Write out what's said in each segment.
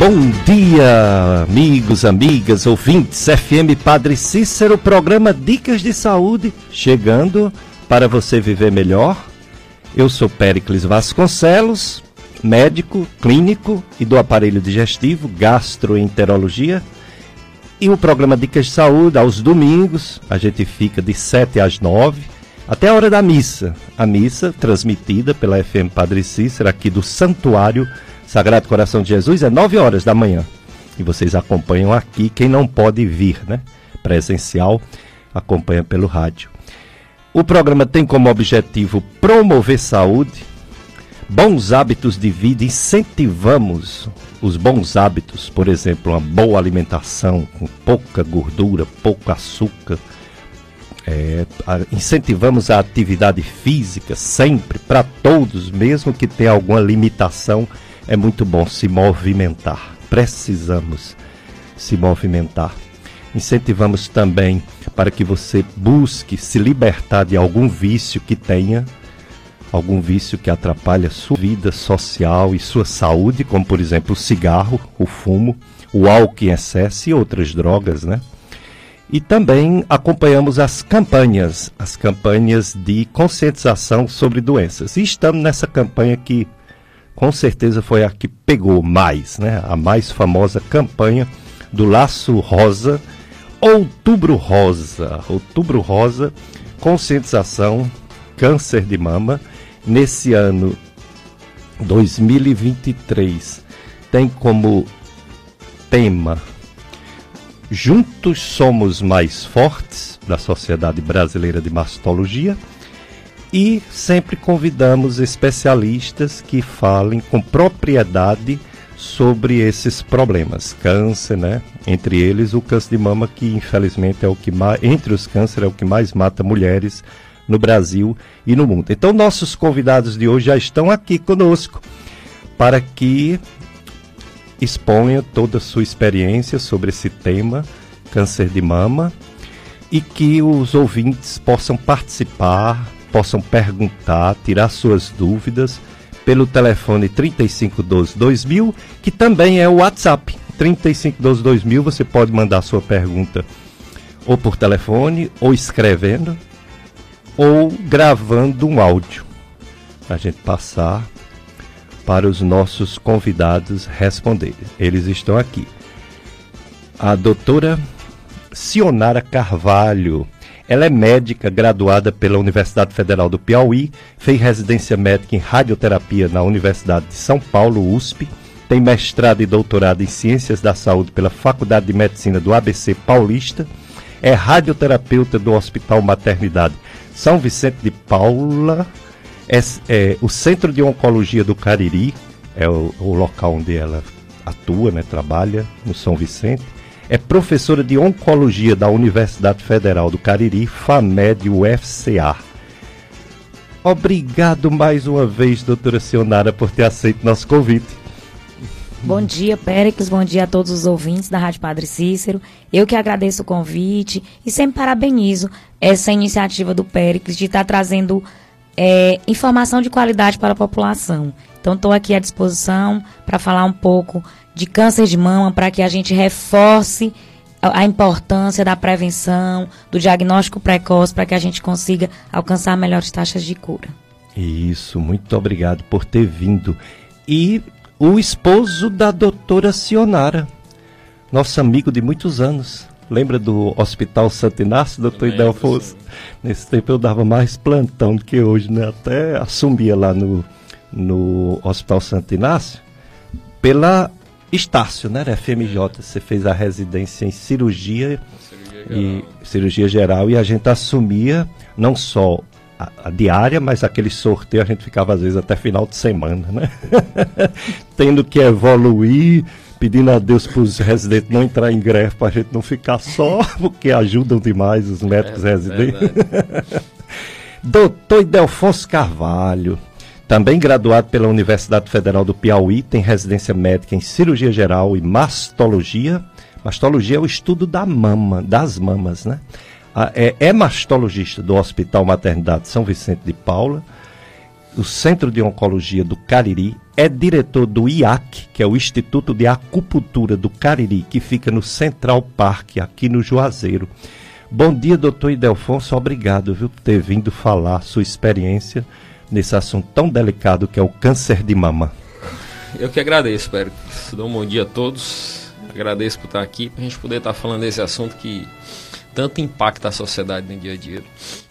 Bom dia, amigos, amigas, ouvintes, FM Padre Cícero, programa Dicas de Saúde, chegando para você viver melhor. Eu sou Péricles Vasconcelos, médico, clínico e do aparelho digestivo, gastroenterologia. E o programa Dicas de Saúde, aos domingos, a gente fica de 7 às 9, até a hora da missa. A missa transmitida pela FM Padre Cícero, aqui do Santuário Sagrado Coração de Jesus, é 9 horas da manhã. E vocês acompanham aqui, quem não pode vir, né? Presencial, acompanha pelo rádio. O programa tem como objetivo promover saúde, bons hábitos de vida, incentivamos os bons hábitos, por exemplo, uma boa alimentação com pouca gordura, pouco açúcar. É, incentivamos a atividade física sempre para todos, mesmo que tenha alguma limitação é muito bom se movimentar. Precisamos se movimentar. Incentivamos também para que você busque se libertar de algum vício que tenha, algum vício que atrapalhe a sua vida social e sua saúde, como por exemplo o cigarro, o fumo, o álcool em excesso e outras drogas, né? E também acompanhamos as campanhas, as campanhas de conscientização sobre doenças. E estamos nessa campanha que com certeza foi a que pegou mais, né? A mais famosa campanha do Laço Rosa, Outubro Rosa. Outubro Rosa, conscientização, câncer de mama. Nesse ano 2023 tem como tema Juntos Somos Mais Fortes, da Sociedade Brasileira de Mastologia e sempre convidamos especialistas que falem com propriedade sobre esses problemas, câncer, né? Entre eles o câncer de mama que infelizmente é o que mais, entre os cânceres é o que mais mata mulheres no Brasil e no mundo. Então nossos convidados de hoje já estão aqui conosco para que exponham toda a sua experiência sobre esse tema, câncer de mama, e que os ouvintes possam participar, possam perguntar, tirar suas dúvidas pelo telefone 3512 2000, que também é o WhatsApp. 3512 2000, você pode mandar sua pergunta ou por telefone, ou escrevendo, ou gravando um áudio. A gente passar para os nossos convidados responderem. Eles estão aqui. A doutora Sionara Carvalho ela é médica graduada pela Universidade Federal do Piauí, fez residência médica em radioterapia na Universidade de São Paulo, USP, tem mestrado e doutorado em Ciências da Saúde pela Faculdade de Medicina do ABC Paulista, é radioterapeuta do Hospital Maternidade São Vicente de Paula, é, é o Centro de Oncologia do Cariri, é o, o local onde ela atua, né, trabalha no São Vicente é professora de Oncologia da Universidade Federal do Cariri, FAMED UFCA. Obrigado mais uma vez, doutora Sionara, por ter aceito nosso convite. Bom dia, Péricles. Bom dia a todos os ouvintes da Rádio Padre Cícero. Eu que agradeço o convite e sempre parabenizo essa iniciativa do Péricles de estar trazendo é, informação de qualidade para a população. Então, estou aqui à disposição para falar um pouco de câncer de mama para que a gente reforce a importância da prevenção, do diagnóstico precoce, para que a gente consiga alcançar melhores taxas de cura. Isso, muito obrigado por ter vindo. E o esposo da doutora Sionara, nosso amigo de muitos anos. Lembra do Hospital Santo Inácio, doutor Idelfonso? Nesse tempo eu dava mais plantão do que hoje, né? Até assumia lá no, no Hospital Santo Inácio pela Estácio, né? Era FMJ, você fez a residência em cirurgia, cirurgia e cirurgia geral e a gente assumia não só a, a, diária, mas aquele sorteio a gente ficava às vezes até final de semana, né? Tendo que evoluir, pedindo a Deus para os residentes não entrar em greve para a gente não ficar só, porque ajudam demais os médicos é, residentes. Doutor Idelfonso Carvalho, também graduado pela Universidade Federal do Piauí, tem residência médica em cirurgia geral e mastologia. Mastologia é o estudo da mama, das mamas, né? É, é mastologista do Hospital Maternidade São Vicente de Paula do Centro de Oncologia do Cariri, é diretor do IAC, que é o Instituto de Acupuntura do Cariri, que fica no Central Park, aqui no Juazeiro. Bom dia, doutor Idelfonso. Obrigado viu, por ter vindo falar sua experiência nesse assunto tão delicado que é o câncer de mama. Eu que agradeço, espero. Dou um bom dia a todos. Agradeço por estar aqui, para a gente poder estar falando desse assunto que tanto impacta a sociedade no dia a dia.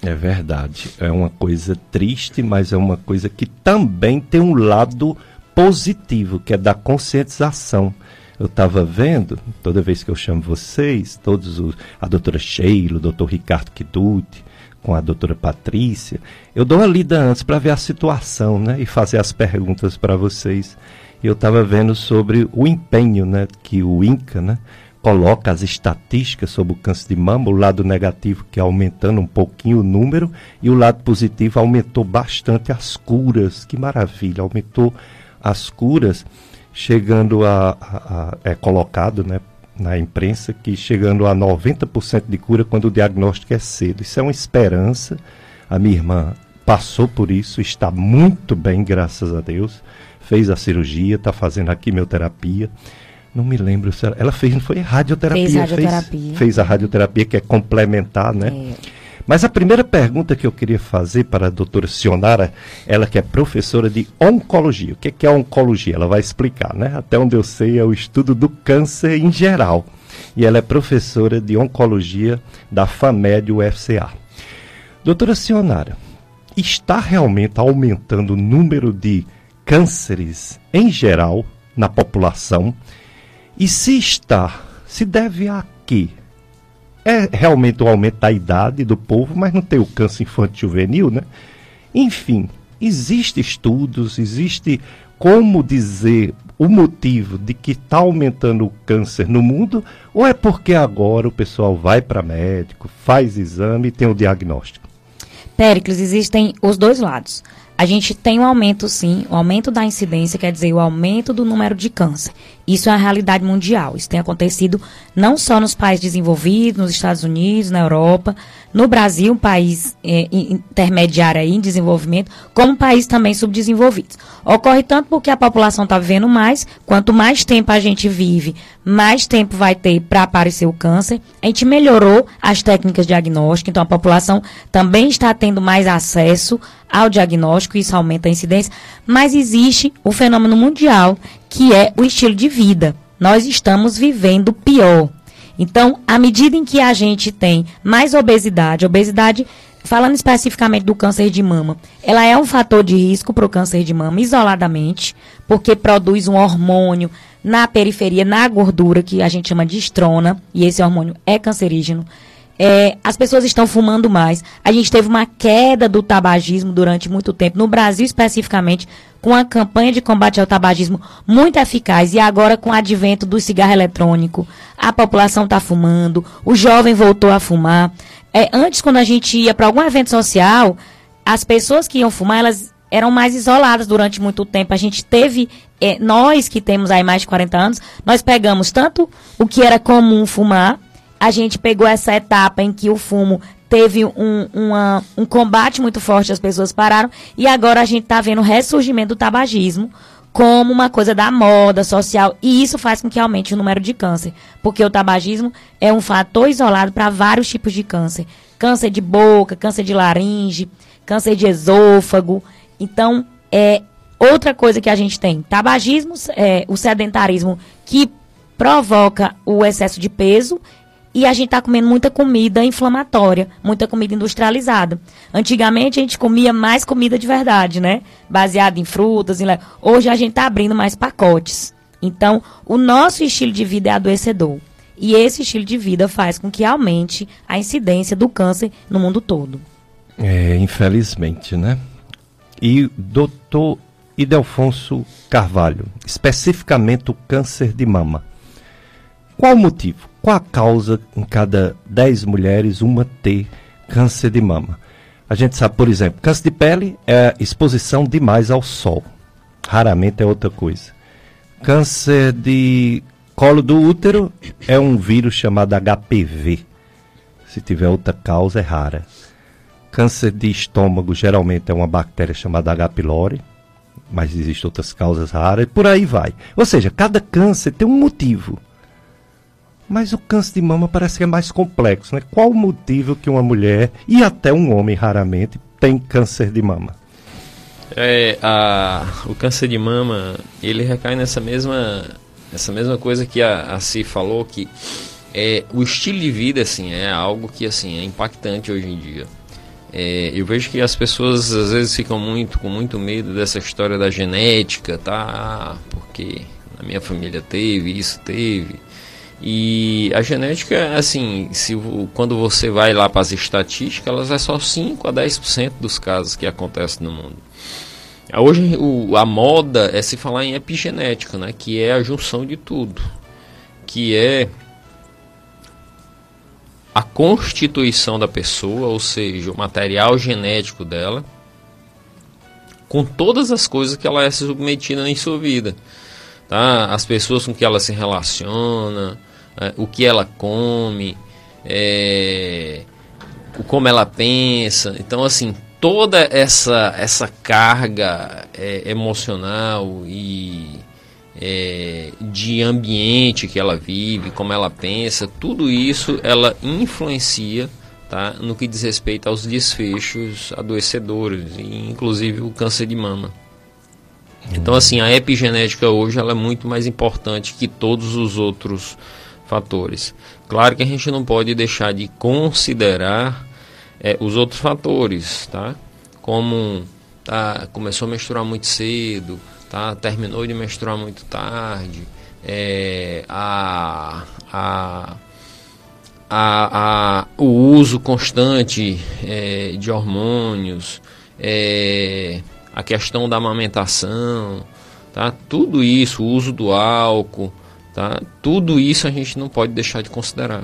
É verdade. É uma coisa triste, mas é uma coisa que também tem um lado positivo, que é da conscientização. Eu estava vendo, toda vez que eu chamo vocês, todos os, a doutora Sheila, o doutor Ricardo Kiduti, com a doutora Patrícia, eu dou uma lida antes para ver a situação, né? E fazer as perguntas para vocês. Eu estava vendo sobre o empenho, né? Que o INCA, né? Coloca as estatísticas sobre o câncer de mama, o lado negativo que é aumentando um pouquinho o número e o lado positivo aumentou bastante as curas. Que maravilha, aumentou as curas, chegando a, a, a é colocado, né, na imprensa que chegando a 90% de cura quando o diagnóstico é cedo. Isso é uma esperança. A minha irmã passou por isso, está muito bem, graças a Deus. Fez a cirurgia, está fazendo a quimioterapia. Não me lembro se ela, ela fez, não foi radioterapia. Fez radioterapia. Fez, fez a radioterapia, que é complementar, né? É. Mas a primeira pergunta que eu queria fazer para a doutora Sionara, ela que é professora de oncologia. O que é, que é oncologia? Ela vai explicar, né? Até onde eu sei é o estudo do câncer em geral. E ela é professora de oncologia da FAMED UFCA. Doutora Sionara, está realmente aumentando o número de cânceres em geral na população? E se está, se deve a quê? É realmente o aumento da idade do povo, mas não tem o câncer infantil juvenil, né? Enfim, existem estudos, existe como dizer o motivo de que está aumentando o câncer no mundo, ou é porque agora o pessoal vai para médico, faz exame e tem o diagnóstico? Péricles, existem os dois lados a gente tem um aumento, sim, o aumento da incidência, quer dizer, o aumento do número de câncer. Isso é a realidade mundial. Isso tem acontecido não só nos países desenvolvidos, nos Estados Unidos, na Europa, no Brasil, um país é, intermediário aí, em desenvolvimento, como países também subdesenvolvidos. Ocorre tanto porque a população está vivendo mais, quanto mais tempo a gente vive, mais tempo vai ter para aparecer o câncer. A gente melhorou as técnicas de diagnóstico, então a população também está tendo mais acesso ao diagnóstico, isso aumenta a incidência, mas existe o fenômeno mundial, que é o estilo de vida. Nós estamos vivendo pior. Então, à medida em que a gente tem mais obesidade, obesidade, falando especificamente do câncer de mama, ela é um fator de risco para o câncer de mama isoladamente, porque produz um hormônio na periferia, na gordura, que a gente chama de estrona, e esse hormônio é cancerígeno é, as pessoas estão fumando mais. A gente teve uma queda do tabagismo durante muito tempo, no Brasil especificamente, com a campanha de combate ao tabagismo muito eficaz e agora com o advento do cigarro eletrônico, a população está fumando, o jovem voltou a fumar. É, antes, quando a gente ia para algum evento social, as pessoas que iam fumar, elas eram mais isoladas durante muito tempo. A gente teve, é, nós que temos aí mais de 40 anos, nós pegamos tanto o que era comum fumar, a gente pegou essa etapa em que o fumo teve um, uma, um combate muito forte, as pessoas pararam, e agora a gente está vendo o ressurgimento do tabagismo como uma coisa da moda social, e isso faz com que aumente o número de câncer, porque o tabagismo é um fator isolado para vários tipos de câncer. Câncer de boca, câncer de laringe, câncer de esôfago. Então, é outra coisa que a gente tem, tabagismo, é, o sedentarismo que provoca o excesso de peso e a gente está comendo muita comida inflamatória, muita comida industrializada. Antigamente a gente comia mais comida de verdade, né? Baseada em frutas. Em... Hoje a gente está abrindo mais pacotes. Então, o nosso estilo de vida é adoecedor. E esse estilo de vida faz com que aumente a incidência do câncer no mundo todo. É, infelizmente, né? E doutor Idelfonso Carvalho, especificamente o câncer de mama. Qual o motivo? Qual a causa em cada 10 mulheres uma ter câncer de mama? A gente sabe, por exemplo, câncer de pele é exposição demais ao sol. Raramente é outra coisa. Câncer de colo do útero é um vírus chamado HPV. Se tiver outra causa, é rara. Câncer de estômago geralmente é uma bactéria chamada H. pylori, mas existem outras causas raras, e por aí vai. Ou seja, cada câncer tem um motivo. Mas o câncer de mama parece que é mais complexo, né? Qual o motivo que uma mulher, e até um homem raramente, tem câncer de mama? É, a, o câncer de mama, ele recai nessa mesma, essa mesma coisa que a, a Si falou, que é, o estilo de vida, assim, é algo que, assim, é impactante hoje em dia. É, eu vejo que as pessoas às vezes ficam muito com muito medo dessa história da genética, tá? Porque na minha família teve, isso teve. E a genética, assim, se, quando você vai lá para as estatísticas, elas é só 5 a 10% dos casos que acontecem no mundo. Hoje o, a moda é se falar em epigenética, né? Que é a junção de tudo. Que é a constituição da pessoa, ou seja, o material genético dela, com todas as coisas que ela é submetida em sua vida. Tá? As pessoas com que ela se relaciona, é, o que ela come, é, como ela pensa. Então, assim, toda essa, essa carga é, emocional e é, de ambiente que ela vive, como ela pensa, tudo isso ela influencia tá, no que diz respeito aos desfechos adoecedores, inclusive o câncer de mama. Então, assim, a epigenética hoje ela é muito mais importante que todos os outros fatores. Claro que a gente não pode deixar de considerar é, os outros fatores, tá? Como tá, começou a menstruar muito cedo, tá? terminou de menstruar muito tarde, é, a, a, a, a, o uso constante é, de hormônios, é, a questão da amamentação, tá? tudo isso, o uso do álcool, tá? tudo isso a gente não pode deixar de considerar.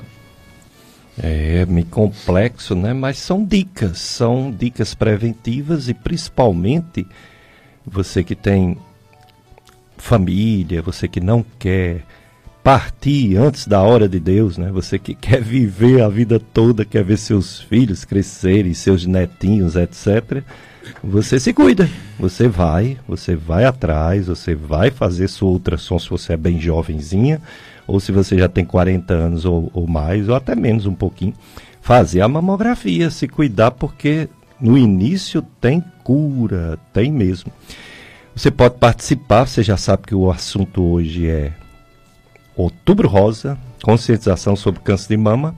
É meio complexo, né? Mas são dicas, são dicas preventivas e principalmente você que tem família, você que não quer partir antes da hora de Deus, né? Você que quer viver a vida toda, quer ver seus filhos crescerem, seus netinhos, etc. Você se cuida. Você vai, você vai atrás, você vai fazer sua ultrassom se você é bem jovenzinha, ou se você já tem 40 anos ou, ou mais, ou até menos um pouquinho. Fazer a mamografia, se cuidar, porque no início tem cura, tem mesmo. Você pode participar, você já sabe que o assunto hoje é Outubro Rosa, conscientização sobre câncer de mama.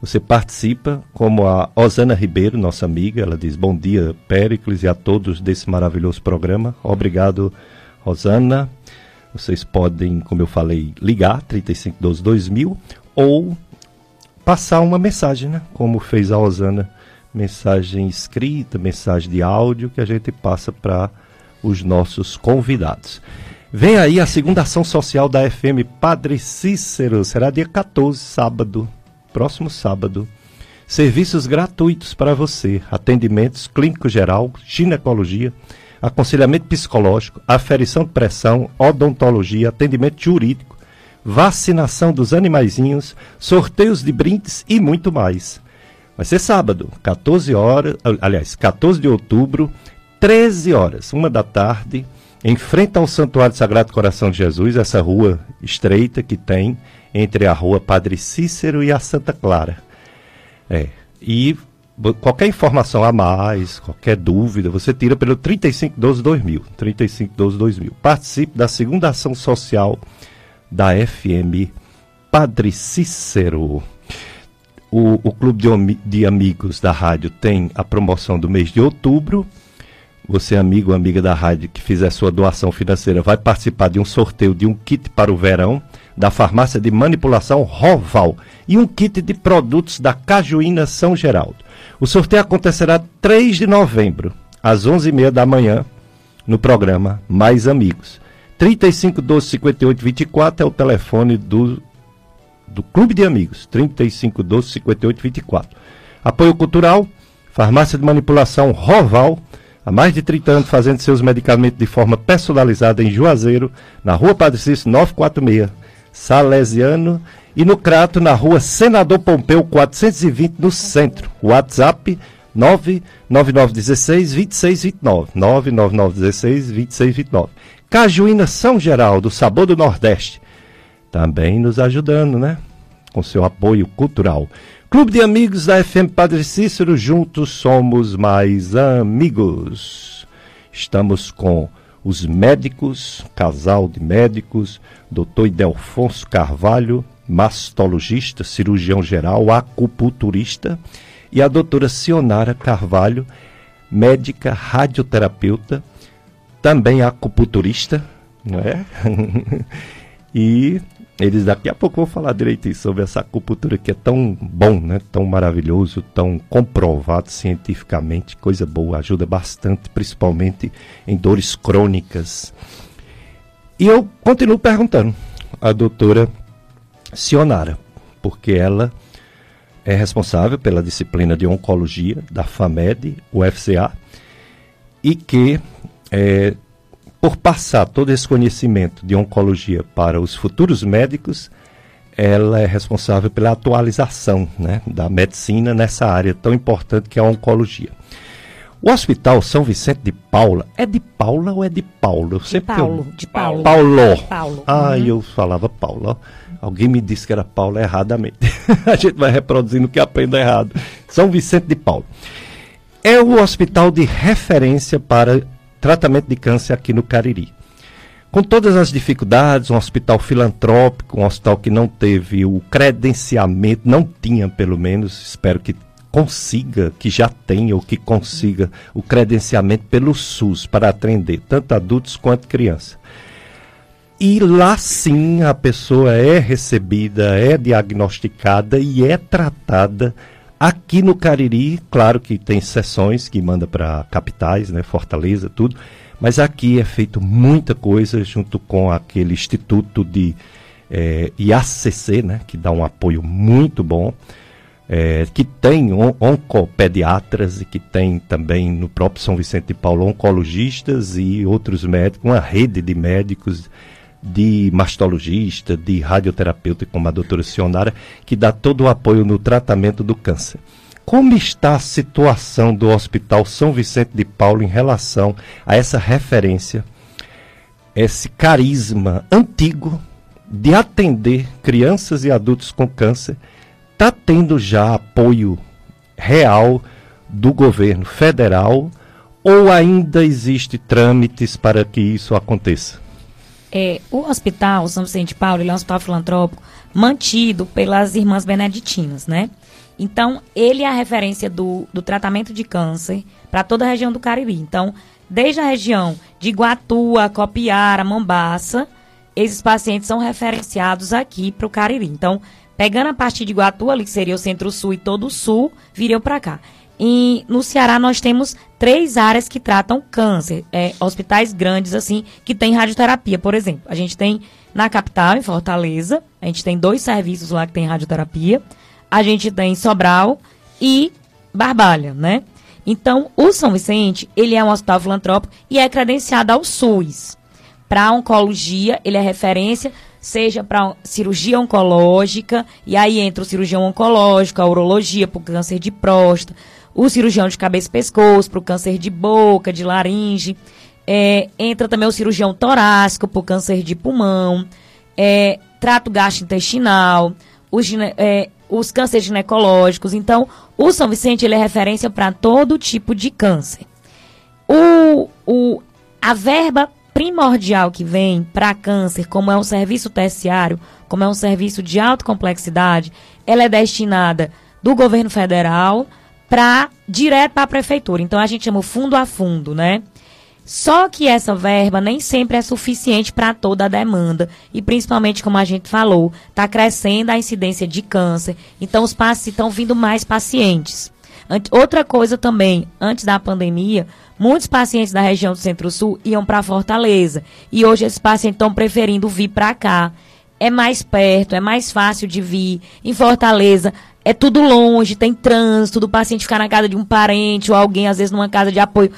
Você participa, como a Osana Ribeiro, nossa amiga, ela diz bom dia, Péricles, e a todos desse maravilhoso programa. Obrigado, Rosana. Vocês podem, como eu falei, ligar 3512 2000 ou passar uma mensagem, né? Como fez a Osana, mensagem escrita, mensagem de áudio que a gente passa para os nossos convidados. Vem aí a segunda ação social da FM Padre Cícero, será dia 14, sábado, próximo sábado. Serviços gratuitos para você, atendimentos clínico geral, ginecologia, aconselhamento psicológico, aferição de pressão, odontologia, atendimento jurídico, vacinação dos animaizinhos, sorteios de brindes e muito mais. Vai ser sábado, 14 horas, aliás, 14 de outubro, 13 horas, uma da tarde, em frente ao Santuário Sagrado Coração de Jesus, essa rua estreita que tem entre a rua Padre Cícero e a Santa Clara. É. E qualquer informação a mais, qualquer dúvida, você tira pelo 3512 2000. 3512 2000. Participe da segunda ação social da FM Padre Cícero. O, o Clube de, de Amigos da Rádio tem a promoção do mês de outubro você, amigo ou amiga da rádio, que fizer sua doação financeira, vai participar de um sorteio de um kit para o verão da farmácia de manipulação Roval e um kit de produtos da Cajuína São Geraldo. O sorteio acontecerá 3 de novembro, às 11h30 da manhã, no programa Mais Amigos. 35 12 58 24 é o telefone do, do Clube de Amigos. 35 12 58 24. Apoio Cultural, Farmácia de Manipulação Roval há mais de 30 anos fazendo seus medicamentos de forma personalizada em Juazeiro, na rua Padre Cícero 946, Salesiano, e no Crato, na rua Senador Pompeu 420, no centro. WhatsApp 99916 2629. 99916 2629. Cajuína São Geraldo, Sabor do Nordeste. Também nos ajudando, né? Com seu apoio cultural. Clube de Amigos da FM Padre Cícero, juntos somos mais amigos. Estamos com os médicos, casal de médicos, doutor Idelfonso Carvalho, mastologista, cirurgião geral, acupunturista, e a doutora Sionara Carvalho, médica radioterapeuta, também acupunturista, não é? e eles daqui a pouco vão falar direitinho sobre essa acupuntura que é tão bom, né? Tão maravilhoso, tão comprovado cientificamente, coisa boa, ajuda bastante, principalmente em dores crônicas. E eu continuo perguntando à doutora Sionara, porque ela é responsável pela disciplina de oncologia da FAMED, UFCA, e que, é, por passar todo esse conhecimento de oncologia para os futuros médicos, ela é responsável pela atualização né, da medicina nessa área tão importante que é a oncologia. O Hospital São Vicente de Paula, é de Paula ou é de Paulo? Eu de Paulo, eu... de Paulo. Paulo. Paulo. Ah, uhum. eu falava Paulo. Alguém me disse que era Paulo erradamente. a gente vai reproduzindo o que aprende errado. São Vicente de Paulo. É o hospital de referência para tratamento de câncer aqui no Cariri. Com todas as dificuldades, um hospital filantrópico, um hospital que não teve o credenciamento, não tinha pelo menos, espero que consiga, que já tenha ou que consiga o credenciamento pelo SUS para atender tanto adultos quanto crianças. E lá sim a pessoa é recebida, é diagnosticada e é tratada. Aqui no Cariri, claro que tem sessões que manda para capitais, né, Fortaleza, tudo, mas aqui é feito muita coisa junto com aquele instituto de é, IACC, né, que dá um apoio muito bom, é, que tem on oncopediatras e que tem também no próprio São Vicente de Paulo oncologistas e outros médicos, uma rede de médicos de mastologista, de radioterapeuta, como a doutora Sionara, que dá todo o apoio no tratamento do câncer. Como está a situação do Hospital São Vicente de Paulo em relação a essa referência, esse carisma antigo de atender crianças e adultos com câncer? Está tendo já apoio real do governo federal ou ainda existe trâmites para que isso aconteça? É, o hospital São Vicente Paulo ele é um hospital filantrópico mantido pelas irmãs beneditinas, né? Então, ele é a referência do, do tratamento de câncer para toda a região do Cariri. Então, desde a região de Guatua, Copiara, Mombaça, esses pacientes são referenciados aqui para o Cariri. Então, pegando a partir de Guatua, ali que seria o centro-sul e todo o sul, viriam para cá. E no Ceará nós temos três áreas que tratam câncer, é, hospitais grandes assim, que tem radioterapia, por exemplo. A gente tem na capital, em Fortaleza, a gente tem dois serviços lá que tem radioterapia. A gente tem Sobral e Barbalha, né? Então, o São Vicente, ele é um hospital filantrópico e é credenciado ao SUS. Para oncologia, ele é referência, seja para cirurgia oncológica, e aí entra o cirurgião oncológico, a urologia para o câncer de próstata, o cirurgião de cabeça e pescoço para o câncer de boca, de laringe. É, entra também o cirurgião torácico para o câncer de pulmão. É, trato gastrointestinal, os, é, os cânceres ginecológicos. Então, o São Vicente ele é referência para todo tipo de câncer. O, o, a verba primordial que vem para câncer, como é um serviço terciário, como é um serviço de alta complexidade, ela é destinada do governo federal, para direto para a prefeitura. Então a gente chama o fundo a fundo, né? Só que essa verba nem sempre é suficiente para toda a demanda. E principalmente, como a gente falou, está crescendo a incidência de câncer. Então, os pacientes estão vindo mais pacientes. Outra coisa também, antes da pandemia, muitos pacientes da região do Centro-Sul iam para Fortaleza. E hoje esses pacientes estão preferindo vir para cá. É mais perto, é mais fácil de vir. Em Fortaleza, é tudo longe, tem trânsito, do paciente ficar na casa de um parente ou alguém, às vezes numa casa de apoio.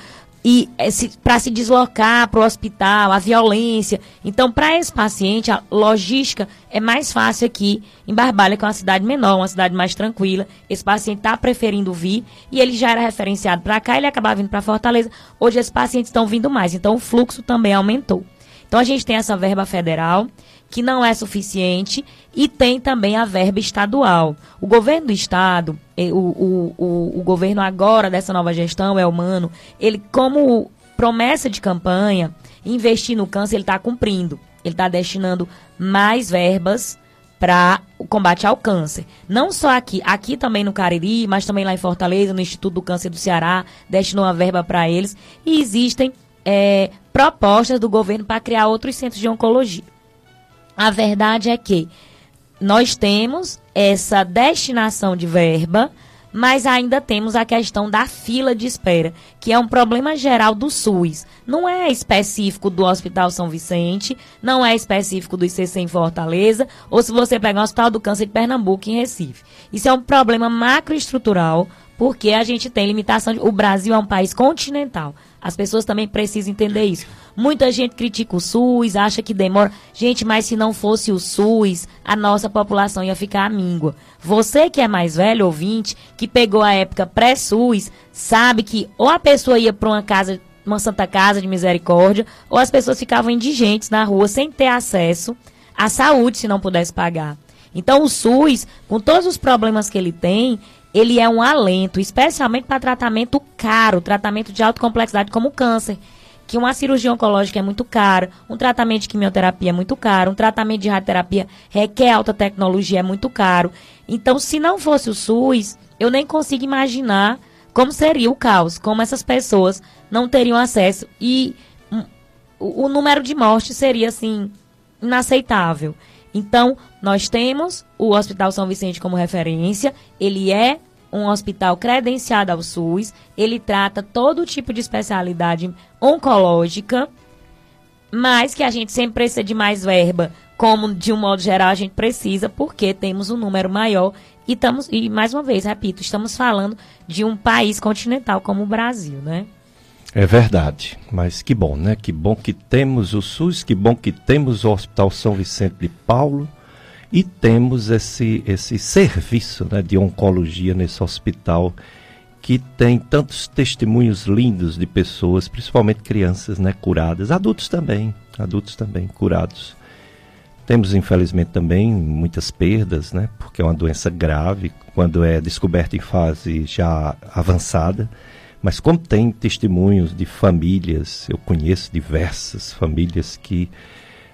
e é, para se deslocar para o hospital, a violência. Então, para esse paciente, a logística é mais fácil aqui em Barbalha, que é uma cidade menor, uma cidade mais tranquila. Esse paciente está preferindo vir e ele já era referenciado para cá, ele acabava vindo para Fortaleza. Hoje, esses pacientes estão vindo mais, então o fluxo também aumentou. Então, a gente tem essa verba federal, que não é suficiente, e tem também a verba estadual. O governo do estado, o, o, o, o governo agora dessa nova gestão, é humano, ele, como promessa de campanha, investir no câncer, ele está cumprindo. Ele está destinando mais verbas para o combate ao câncer. Não só aqui, aqui também no Cariri, mas também lá em Fortaleza, no Instituto do Câncer do Ceará, destinou uma verba para eles. E existem é, propostas do governo para criar outros centros de oncologia. A verdade é que nós temos essa destinação de verba, mas ainda temos a questão da fila de espera, que é um problema geral do SUS. Não é específico do Hospital São Vicente, não é específico do ICC em Fortaleza, ou se você pegar o Hospital do Câncer de Pernambuco em Recife. Isso é um problema macroestrutural, porque a gente tem limitação. De... O Brasil é um país continental. As pessoas também precisam entender isso. Muita gente critica o SUS, acha que demora. Gente, mas se não fosse o SUS, a nossa população ia ficar amíngua. Você que é mais velho, ouvinte, que pegou a época pré-SUS, sabe que ou a pessoa ia para uma casa, uma Santa Casa de Misericórdia, ou as pessoas ficavam indigentes na rua sem ter acesso à saúde se não pudesse pagar. Então o SUS, com todos os problemas que ele tem, ele é um alento, especialmente para tratamento caro, tratamento de alta complexidade como o câncer. Que uma cirurgia oncológica é muito cara, um tratamento de quimioterapia é muito caro, um tratamento de radioterapia requer alta tecnologia, é muito caro. Então, se não fosse o SUS, eu nem consigo imaginar como seria o caos, como essas pessoas não teriam acesso. E um, o, o número de mortes seria, assim, inaceitável. Então, nós temos o Hospital São Vicente como referência, ele é um hospital credenciado ao SUS, ele trata todo tipo de especialidade oncológica, mas que a gente sempre precisa de mais verba, como de um modo geral a gente precisa, porque temos um número maior. E estamos e mais uma vez, repito, estamos falando de um país continental como o Brasil, né? É verdade, mas que bom, né? Que bom que temos o SUS, que bom que temos o Hospital São Vicente de Paulo e temos esse, esse serviço né, de oncologia nesse hospital que tem tantos testemunhos lindos de pessoas, principalmente crianças né, curadas, adultos também, adultos também curados. Temos, infelizmente, também muitas perdas, né, porque é uma doença grave quando é descoberta em fase já avançada mas como tem testemunhos de famílias, eu conheço diversas famílias que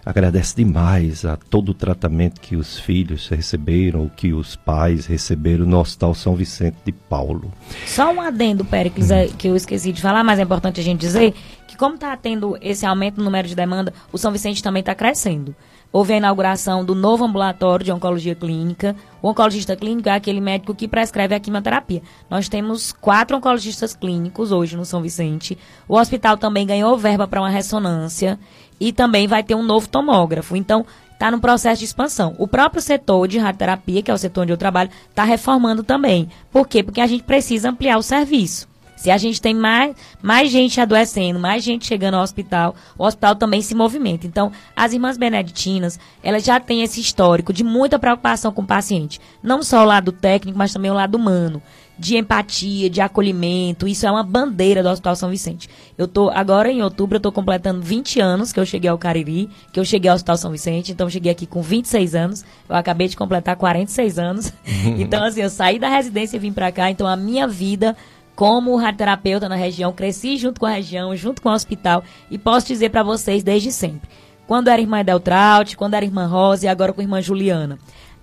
agradecem demais a todo o tratamento que os filhos receberam, ou que os pais receberam no Hospital São Vicente de Paulo. Só um adendo, Péricles, hum. que eu esqueci de falar, mas é importante a gente dizer que como está tendo esse aumento no número de demanda, o São Vicente também está crescendo houve a inauguração do novo ambulatório de oncologia clínica. O oncologista clínico é aquele médico que prescreve a quimioterapia. Nós temos quatro oncologistas clínicos hoje no São Vicente. O hospital também ganhou verba para uma ressonância e também vai ter um novo tomógrafo. Então, está no processo de expansão. O próprio setor de radioterapia, que é o setor onde eu trabalho, está reformando também. Por quê? Porque a gente precisa ampliar o serviço. Se a gente tem mais, mais gente adoecendo, mais gente chegando ao hospital, o hospital também se movimenta. Então, as irmãs beneditinas, elas já têm esse histórico de muita preocupação com o paciente. Não só o lado técnico, mas também o lado humano. De empatia, de acolhimento. Isso é uma bandeira do Hospital São Vicente. Eu tô, agora em outubro, eu estou completando 20 anos que eu cheguei ao Cariri, que eu cheguei ao Hospital São Vicente. Então, eu cheguei aqui com 26 anos. Eu acabei de completar 46 anos. então, assim, eu saí da residência e vim para cá. Então, a minha vida como radioterapeuta na região, cresci junto com a região, junto com o hospital e posso dizer para vocês desde sempre. Quando era irmã Deltraut, quando era irmã Rosa e agora com a irmã Juliana.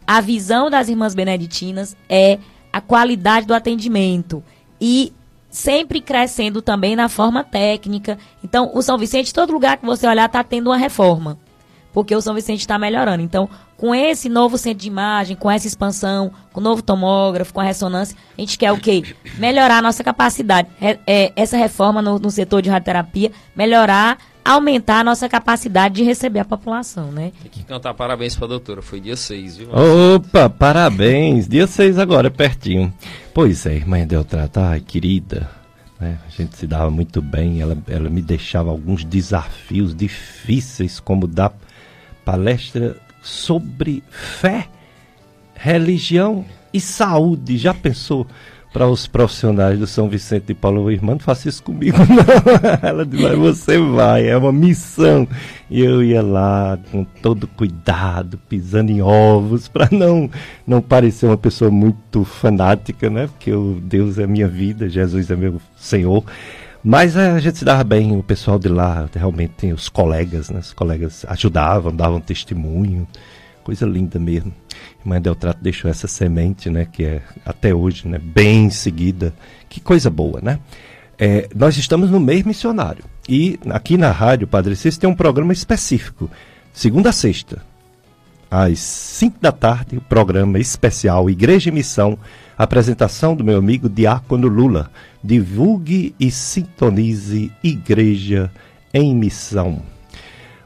A visão das irmãs beneditinas é a qualidade do atendimento e sempre crescendo também na forma técnica. Então, o São Vicente, todo lugar que você olhar, está tendo uma reforma porque o São Vicente está melhorando. Então, com esse novo centro de imagem, com essa expansão, com o novo tomógrafo, com a ressonância, a gente quer o quê? Melhorar a nossa capacidade. É, é, essa reforma no, no setor de radioterapia, melhorar aumentar a nossa capacidade de receber a população, né? Tem que cantar parabéns para a doutora, foi dia 6, viu? Opa, parabéns, dia 6 agora, pertinho. Pois é, irmã Deltrata, ai, querida, né? A gente se dava muito bem, ela, ela me deixava alguns desafios difíceis, como dar palestra sobre fé, religião e saúde. Já pensou? para os profissionais do São Vicente de Paulo, irmã, não faça isso comigo, não. Ela disse, mas você vai, é uma missão. E eu ia lá com todo cuidado, pisando em ovos, para não, não parecer uma pessoa muito fanática, né? Porque o Deus é minha vida, Jesus é meu Senhor. Mas a gente se dava bem, o pessoal de lá, realmente, os colegas, né? Os colegas ajudavam, davam testemunho. Coisa linda mesmo. Irmã Deltrato deixou essa semente, né, que é até hoje, né, bem seguida. Que coisa boa, né? É, nós estamos no mês missionário. E aqui na rádio Padre Cícero tem um programa específico. Segunda a sexta, às 5 da tarde, o programa especial Igreja e Missão, apresentação do meu amigo Diácono Lula. Divulgue e sintonize Igreja em Missão.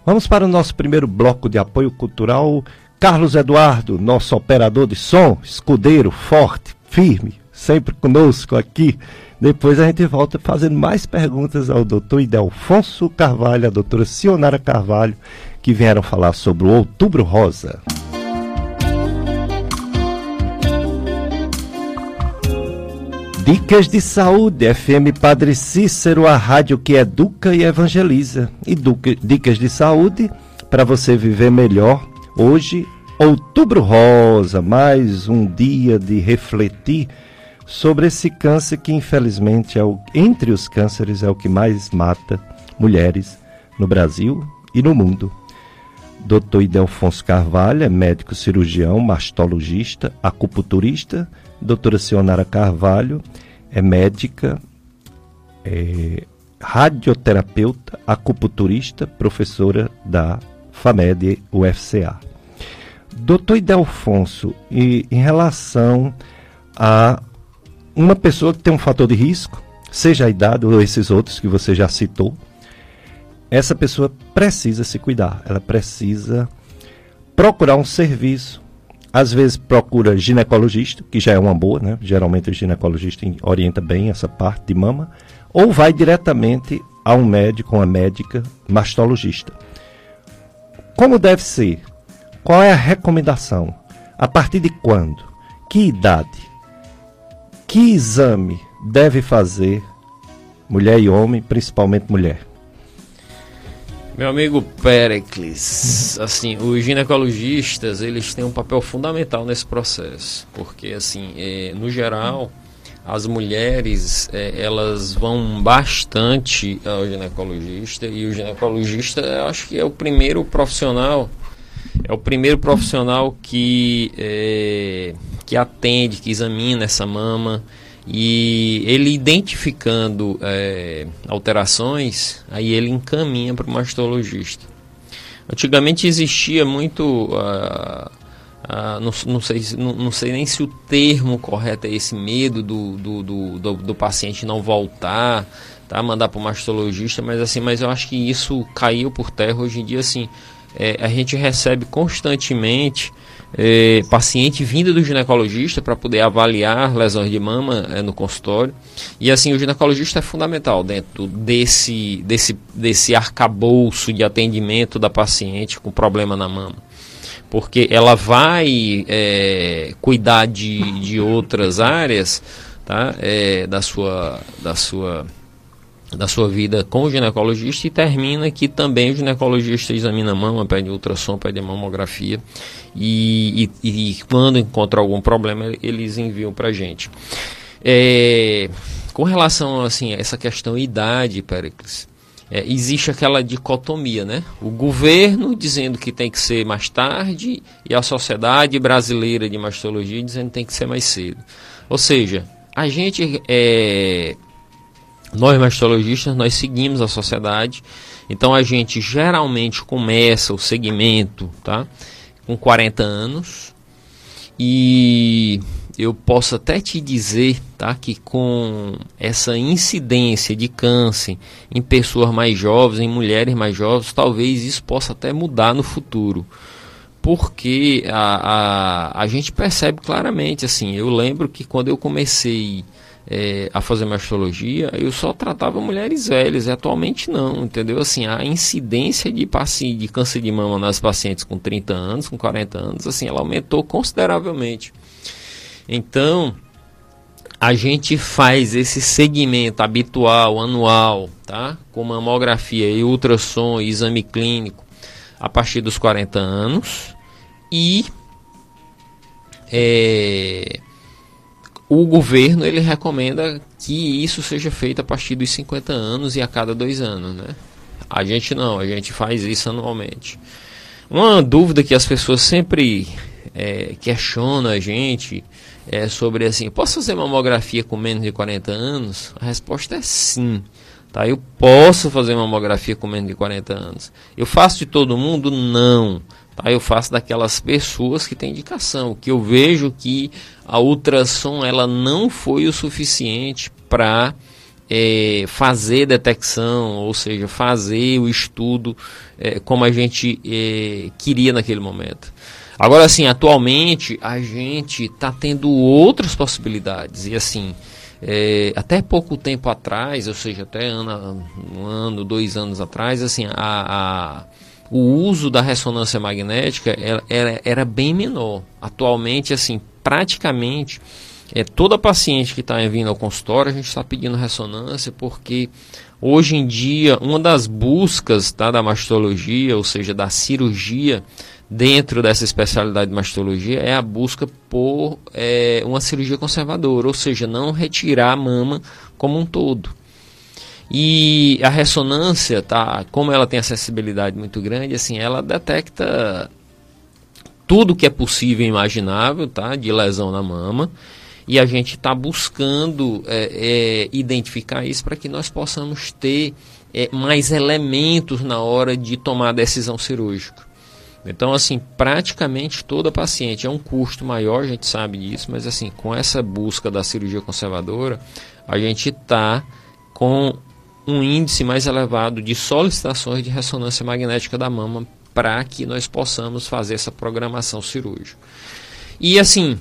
Vamos para o nosso primeiro bloco de apoio cultural Carlos Eduardo, nosso operador de som, escudeiro, forte, firme, sempre conosco aqui. Depois a gente volta fazendo mais perguntas ao doutor Idelfonso Carvalho, a doutora Sionara Carvalho, que vieram falar sobre o Outubro Rosa. Dicas de Saúde, FM Padre Cícero, a rádio que educa e evangeliza. E dicas de saúde para você viver melhor Hoje, Outubro Rosa, mais um dia de refletir sobre esse câncer que infelizmente é o, entre os cânceres é o que mais mata mulheres no Brasil e no mundo. Dr. Idelfonso Carvalho é médico cirurgião, mastologista, acupunturista. Doutora Sionara Carvalho é médica, é, radioterapeuta, acupunturista, professora da FAMED UFCA. Doutor Idelfonso, e em relação a uma pessoa que tem um fator de risco, seja a idade ou esses outros que você já citou, essa pessoa precisa se cuidar, ela precisa procurar um serviço. Às vezes procura ginecologista, que já é uma boa, né? Geralmente o ginecologista orienta bem essa parte de mama, ou vai diretamente a um médico, uma médica mastologista. Como deve ser? Qual é a recomendação? A partir de quando? Que idade? Que exame deve fazer mulher e homem, principalmente mulher? Meu amigo Pericles, assim, os ginecologistas, eles têm um papel fundamental nesse processo, porque assim, é, no geral, as mulheres, é, elas vão bastante ao ginecologista e o ginecologista, eu acho que é o primeiro profissional é o primeiro profissional que, é, que atende, que examina essa mama. E ele identificando é, alterações, aí ele encaminha para o mastologista. Antigamente existia muito, uh, uh, não, não, sei, não, não, sei nem se o termo correto é esse medo do, do, do, do, do paciente não voltar, tá, mandar para o mastologista, mas assim, mas eu acho que isso caiu por terra hoje em dia, assim, é, a gente recebe constantemente é, paciente vinda do ginecologista para poder avaliar lesões de mama é, no consultório. E assim, o ginecologista é fundamental dentro desse, desse, desse arcabouço de atendimento da paciente com problema na mama. Porque ela vai é, cuidar de, de outras áreas tá? É, da sua. Da sua da sua vida com o ginecologista e termina que também o ginecologista examina a mama, pede ultrassom, pede mamografia e, e, e quando encontra algum problema eles enviam para gente. É, com relação assim, a essa questão idade, Pericles, é, existe aquela dicotomia, né? O governo dizendo que tem que ser mais tarde e a sociedade brasileira de mastologia dizendo que tem que ser mais cedo. Ou seja, a gente é, nós mastologistas, nós seguimos a sociedade, então a gente geralmente começa o segmento tá, com 40 anos e eu posso até te dizer tá, que com essa incidência de câncer em pessoas mais jovens, em mulheres mais jovens, talvez isso possa até mudar no futuro. Porque a, a, a gente percebe claramente, assim, eu lembro que quando eu comecei é, a fazer mastologia, eu só tratava mulheres velhas, atualmente não, entendeu? Assim, a incidência de, de câncer de mama nas pacientes com 30 anos, com 40 anos, assim, ela aumentou consideravelmente. Então, a gente faz esse segmento habitual, anual, tá? Com mamografia e ultrassom e exame clínico a partir dos 40 anos e é, o governo ele recomenda que isso seja feito a partir dos 50 anos e a cada dois anos, né? A gente não, a gente faz isso anualmente. Uma dúvida que as pessoas sempre é, questionam a gente é sobre assim, posso fazer mamografia com menos de 40 anos? A resposta é sim. Tá? Eu posso fazer mamografia com menos de 40 anos. Eu faço de todo mundo? Não. Tá? Eu faço daquelas pessoas que têm indicação, que eu vejo que a ultrassom ela não foi o suficiente para é, fazer detecção, ou seja, fazer o estudo é, como a gente é, queria naquele momento. Agora, assim, atualmente a gente está tendo outras possibilidades e assim. É, até pouco tempo atrás, ou seja, até ano, um ano, dois anos atrás, assim, a, a o uso da ressonância magnética era, era, bem menor. Atualmente, assim, praticamente é, toda paciente que está vindo ao consultório, a gente está pedindo ressonância porque hoje em dia uma das buscas tá, da mastologia, ou seja, da cirurgia dentro dessa especialidade de mastologia é a busca por é, uma cirurgia conservadora, ou seja, não retirar a mama como um todo. E a ressonância, tá, como ela tem acessibilidade muito grande, assim, ela detecta tudo que é possível e imaginável, tá, de lesão na mama. E a gente está buscando é, é, identificar isso para que nós possamos ter é, mais elementos na hora de tomar a decisão cirúrgica. Então, assim, praticamente toda paciente é um custo maior, a gente sabe disso, mas assim, com essa busca da cirurgia conservadora, a gente está com um índice mais elevado de solicitações de ressonância magnética da mama para que nós possamos fazer essa programação cirúrgica. E assim,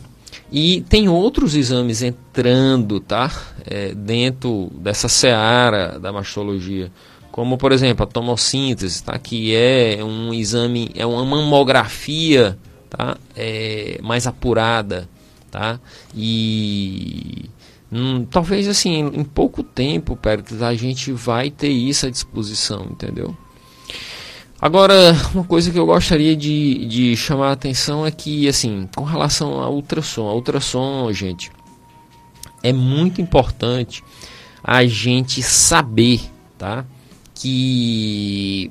e tem outros exames entrando, tá? É, dentro dessa seara da mastologia, como por exemplo a tomossíntese, tá? Que é um exame, é uma mamografia, tá? É, mais apurada, tá? E Hum, talvez assim, em pouco tempo, Péricles, a gente vai ter isso à disposição, entendeu? Agora, uma coisa que eu gostaria de, de chamar a atenção é que, assim, com relação ao ultrassom, a ultrassom, gente, é muito importante a gente saber, tá? Que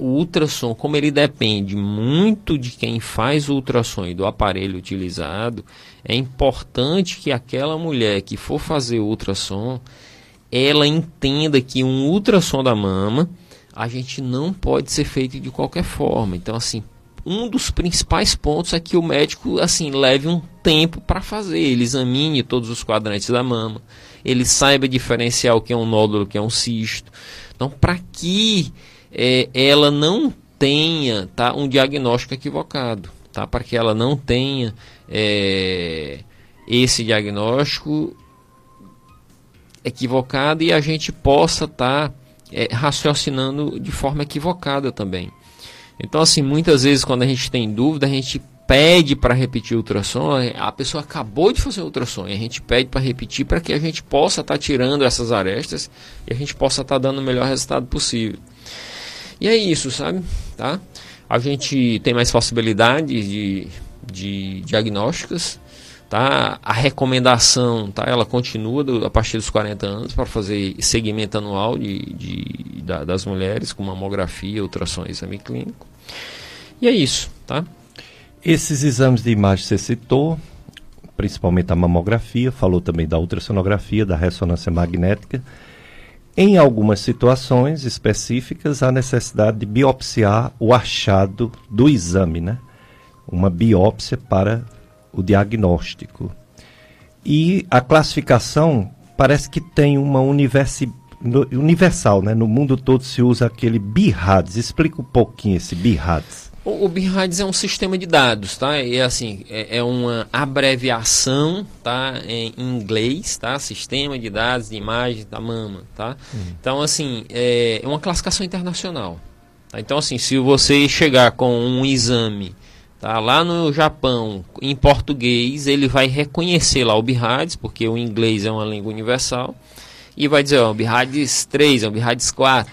o ultrassom, como ele depende muito de quem faz o ultrassom e do aparelho utilizado, é importante que aquela mulher que for fazer o ultrassom, ela entenda que um ultrassom da mama a gente não pode ser feito de qualquer forma. Então, assim, um dos principais pontos é que o médico assim leve um tempo para fazer, ele examine todos os quadrantes da mama, ele saiba diferenciar o que é um nódulo, o que é um cisto. Então, para que é, ela não tenha tá, um diagnóstico equivocado, tá? para que ela não tenha é, esse diagnóstico equivocado e a gente possa estar tá, é, raciocinando de forma equivocada também. Então, assim, muitas vezes quando a gente tem dúvida, a gente pede para repetir o ultrassom, a pessoa acabou de fazer o ultrassom e a gente pede para repetir para que a gente possa estar tá tirando essas arestas e a gente possa estar tá dando o melhor resultado possível. E é isso, sabe? Tá? A gente tem mais possibilidades de, de diagnósticas. Tá? A recomendação, tá? ela continua do, a partir dos 40 anos para fazer segmento anual de, de, da, das mulheres com mamografia, ultrassom e exame clínico. E é isso, tá? Esses exames de imagem você citou, principalmente a mamografia, falou também da ultrassonografia, da ressonância magnética. Em algumas situações específicas, há necessidade de biopsiar o achado do exame, né? Uma biópsia para o diagnóstico. E a classificação parece que tem uma universi universal, né? No mundo todo se usa aquele BIRADS. Explica um pouquinho esse BIRADS. O, o BIRADS é um sistema de dados, tá? É assim, é, é, uma abreviação, tá? Em inglês, tá? Sistema de dados de imagem da mama, tá? Uhum. Então, assim, é, é uma classificação internacional. Tá? Então, assim, se você chegar com um exame tá? lá no Japão em português, ele vai reconhecer lá o BIRADS, porque o inglês é uma língua universal, e vai dizer, ó, o BIRADS 3, é o BIRADS 4,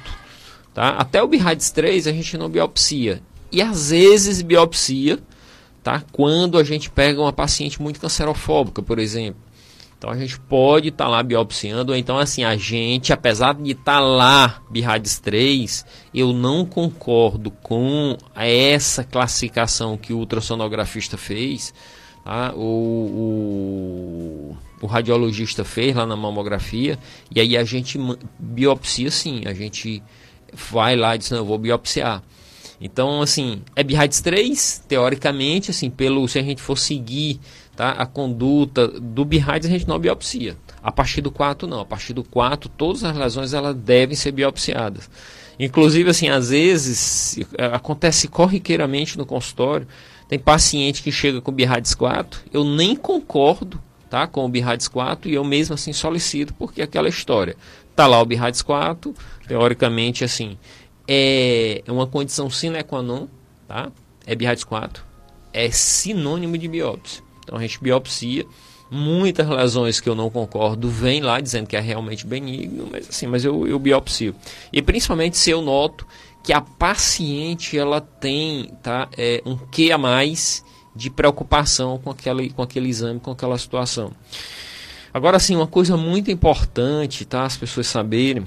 tá? Até o BIRADS 3 a gente não biopsia e às vezes biopsia, tá? Quando a gente pega uma paciente muito cancerofóbica, por exemplo. Então a gente pode estar tá lá biopsiando, ou então assim, a gente, apesar de estar tá lá BIRADS 3, eu não concordo com essa classificação que o ultrassonografista fez, tá? o, o, o radiologista fez lá na mamografia, e aí a gente biopsia sim, a gente vai lá e diz, não, eu vou biopsiar. Então, assim, é BIRADS 3, teoricamente, assim, pelo se a gente for seguir tá, a conduta do BIRADS, a gente não biopsia. A partir do 4, não. A partir do 4, todas as lesões elas devem ser biopsiadas. Inclusive, assim, às vezes, acontece corriqueiramente no consultório, tem paciente que chega com BIRADS 4, eu nem concordo tá, com o BIRADS 4 e eu mesmo assim solicito, porque é aquela história. Tá lá o BIRADS 4, teoricamente, assim, é uma condição sine qua non, tá? É BIRADS 4, é sinônimo de biópsia. Então a gente biopsia, muitas lesões que eu não concordo vêm lá dizendo que é realmente benigno, mas assim, mas eu, eu biopsio. E principalmente se eu noto que a paciente ela tem tá, é, um que a mais de preocupação com aquele, com aquele exame, com aquela situação. Agora, sim, uma coisa muito importante, tá? As pessoas saberem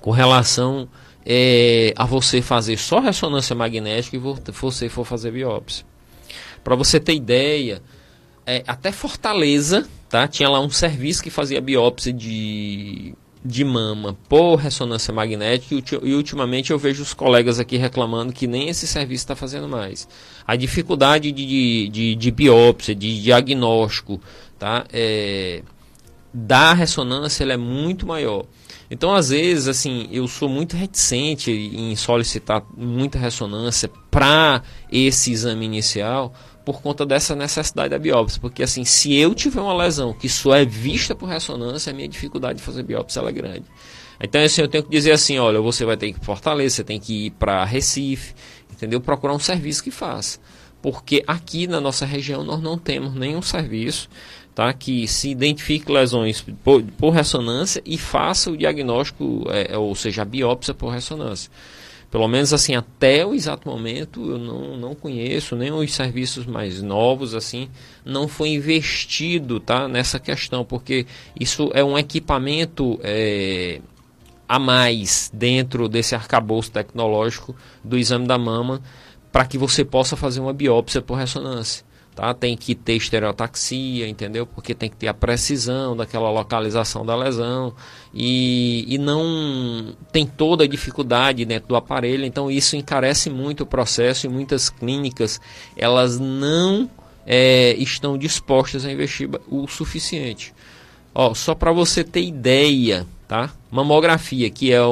com relação é, a você fazer só ressonância magnética e você for fazer biópsia. Para você ter ideia, é, até Fortaleza, tá? Tinha lá um serviço que fazia biópsia de, de mama por ressonância magnética e, e ultimamente eu vejo os colegas aqui reclamando que nem esse serviço está fazendo mais. A dificuldade de, de, de biópsia, de diagnóstico, tá? É, da ressonância é muito maior. Então, às vezes, assim, eu sou muito reticente em solicitar muita ressonância para esse exame inicial por conta dessa necessidade da biópsia, porque assim, se eu tiver uma lesão que só é vista por ressonância, a minha dificuldade de fazer biópsia é grande. Então, assim, eu tenho que dizer assim, olha, você vai ter que Fortaleza, você tem que ir para Recife, entendeu? Procurar um serviço que faça. Porque aqui na nossa região nós não temos nenhum serviço tá? que se identifique lesões por, por ressonância e faça o diagnóstico, é, é, ou seja, a biópsia por ressonância. Pelo menos assim, até o exato momento, eu não, não conheço nem os serviços mais novos, assim, não foi investido tá, nessa questão, porque isso é um equipamento é, a mais dentro desse arcabouço tecnológico do exame da mama para que você possa fazer uma biópsia por ressonância. Tá? Tem que ter estereotaxia, entendeu? Porque tem que ter a precisão daquela localização da lesão e, e não tem toda a dificuldade dentro do aparelho, então isso encarece muito o processo e muitas clínicas elas não é, estão dispostas a investir o suficiente. Ó, só para você ter ideia, tá? Mamografia, que é um,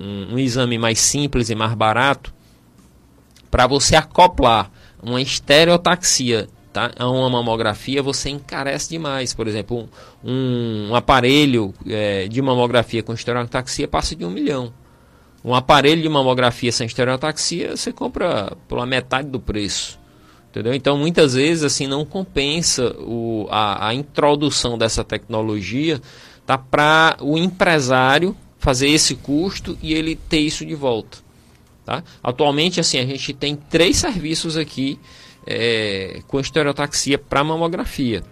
um, um exame mais simples e mais barato, para você acoplar uma estereotaxia tá? a uma mamografia, você encarece demais. Por exemplo, um, um aparelho é, de mamografia com estereotaxia passa de um milhão. Um aparelho de mamografia sem estereotaxia você compra pela metade do preço. Entendeu? Então, muitas vezes, assim, não compensa o, a, a introdução dessa tecnologia tá, para o empresário fazer esse custo e ele ter isso de volta. Tá? Atualmente, assim, a gente tem três serviços aqui é, com estereotaxia para mamografia.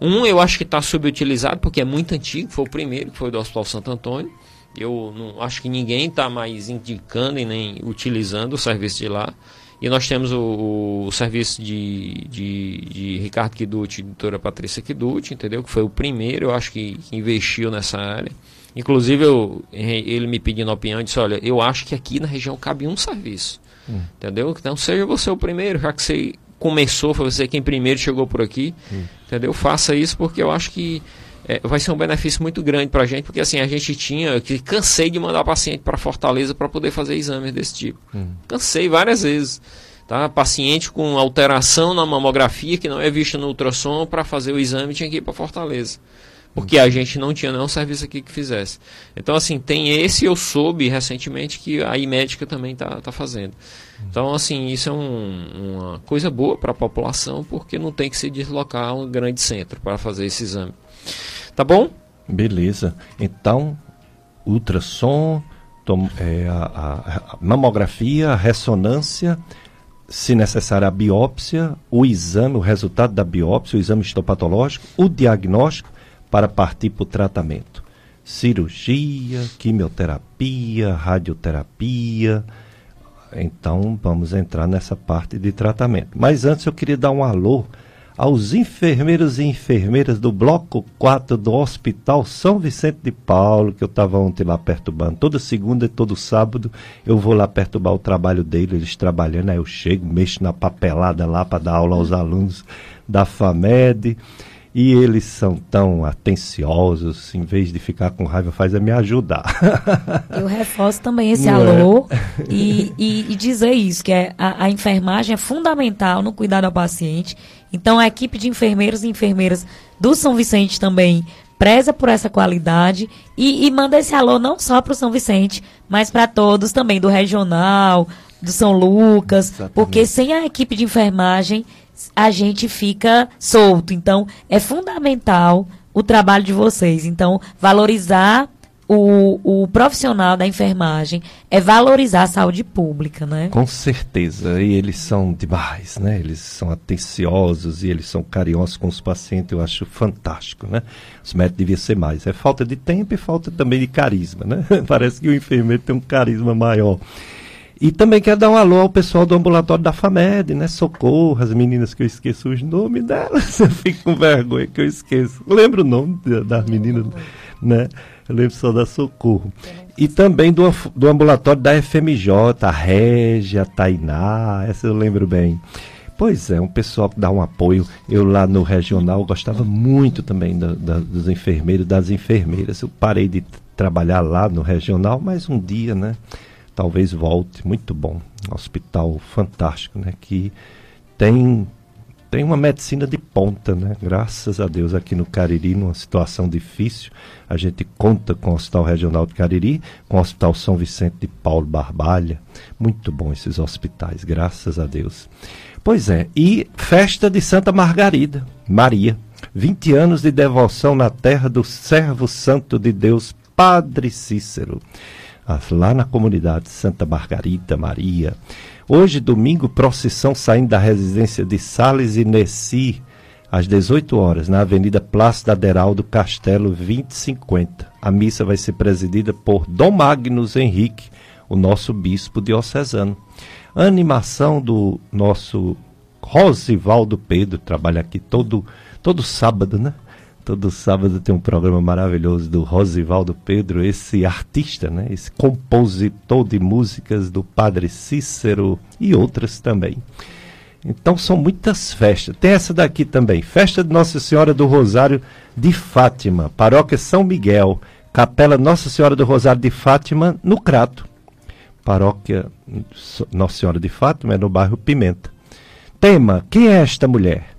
Um eu acho que está subutilizado porque é muito antigo, foi o primeiro, que foi do Hospital Santo Antônio. Eu não acho que ninguém está mais indicando e nem utilizando o serviço de lá. E nós temos o, o serviço de, de, de, Ricardo Kiduti e doutora Patrícia Kiduti, entendeu? Que foi o primeiro, eu acho que, que investiu nessa área. Inclusive, eu, ele me pedindo opinião, disse, olha, eu acho que aqui na região cabe um serviço. Hum. Entendeu? Então seja você o primeiro, já que você começou, foi você quem primeiro chegou por aqui. Hum. Entendeu? Faça isso porque eu acho que é, vai ser um benefício muito grande para a gente, porque assim, a gente tinha que cansei de mandar paciente para Fortaleza para poder fazer exames desse tipo. Hum. Cansei várias vezes. Tá? Paciente com alteração na mamografia que não é vista no ultrassom para fazer o exame tinha que ir para Fortaleza. Porque a gente não tinha nenhum serviço aqui que fizesse. Então, assim, tem esse, eu soube recentemente que a iMédica também está tá fazendo. Então, assim, isso é um, uma coisa boa para a população, porque não tem que se deslocar a um grande centro para fazer esse exame. Tá bom? Beleza. Então, ultrassom, tom, é, a, a, mamografia, a ressonância se necessário, a biópsia, o exame, o resultado da biópsia, o exame histopatológico, o diagnóstico para partir para o tratamento. Cirurgia, quimioterapia, radioterapia. Então, vamos entrar nessa parte de tratamento. Mas antes eu queria dar um alô aos enfermeiros e enfermeiras do bloco 4 do Hospital São Vicente de Paulo, que eu estava ontem lá perturbando. Toda segunda e todo sábado eu vou lá perturbar o trabalho deles, eles trabalhando, aí eu chego, mexo na papelada lá para dar aula aos alunos da FAMED. E eles são tão atenciosos, em vez de ficar com raiva, faz é me ajudar. Eu reforço também esse Não é? alô é? e, e, e, dizer isso, que é, a, a enfermagem é fundamental no cuidado ao paciente. Então a equipe de enfermeiros e enfermeiras do São Vicente também preza por essa qualidade e, e manda esse alô não só para o São Vicente, mas para todos também do regional, do São Lucas, Exatamente. porque sem a equipe de enfermagem a gente fica solto. Então, é fundamental o trabalho de vocês. Então, valorizar o, o profissional da enfermagem é valorizar a saúde pública, né? Com certeza. E eles são demais, né? Eles são atenciosos e eles são carinhosos com os pacientes. Eu acho fantástico, né? Os médicos deviam ser mais. É falta de tempo e falta também de carisma, né? Parece que o enfermeiro tem um carisma maior. E também quero dar um alô ao pessoal do ambulatório da FAMED, né? Socorro, as meninas que eu esqueço os nomes delas. Eu fico com vergonha que eu esqueço. lembro o nome das meninas, né? Eu lembro só da Socorro. E também do, do ambulatório da FMJ, a Régia, a Tainá, essa eu lembro bem. Pois é, um pessoal que dá um apoio. Eu lá no regional gostava muito também da, da, dos enfermeiros, das enfermeiras. Eu parei de trabalhar lá no regional, mas um dia, né? Talvez volte. Muito bom. Hospital fantástico, né? Que tem, tem uma medicina de ponta, né? Graças a Deus aqui no Cariri, numa situação difícil, a gente conta com o Hospital Regional de Cariri, com o Hospital São Vicente de Paulo Barbalha. Muito bom esses hospitais, graças a Deus. Pois é, e festa de Santa Margarida, Maria. 20 anos de devoção na terra do servo santo de Deus, Padre Cícero lá na comunidade Santa Margarida Maria. Hoje, domingo, procissão saindo da residência de Sales e Nessi, às 18 horas, na Avenida Plácido Aderaldo Castelo 2050. A missa vai ser presidida por Dom Magnus Henrique, o nosso bispo diocesano. Animação do nosso Rosivaldo Pedro, trabalha aqui todo, todo sábado, né? Todo sábado tem um programa maravilhoso do Rosivaldo Pedro, esse artista, né? esse compositor de músicas do Padre Cícero e outras também. Então são muitas festas. Tem essa daqui também, Festa de Nossa Senhora do Rosário de Fátima, Paróquia São Miguel, Capela Nossa Senhora do Rosário de Fátima, no Crato. Paróquia Nossa Senhora de Fátima é no bairro Pimenta. Tema: Quem é esta mulher?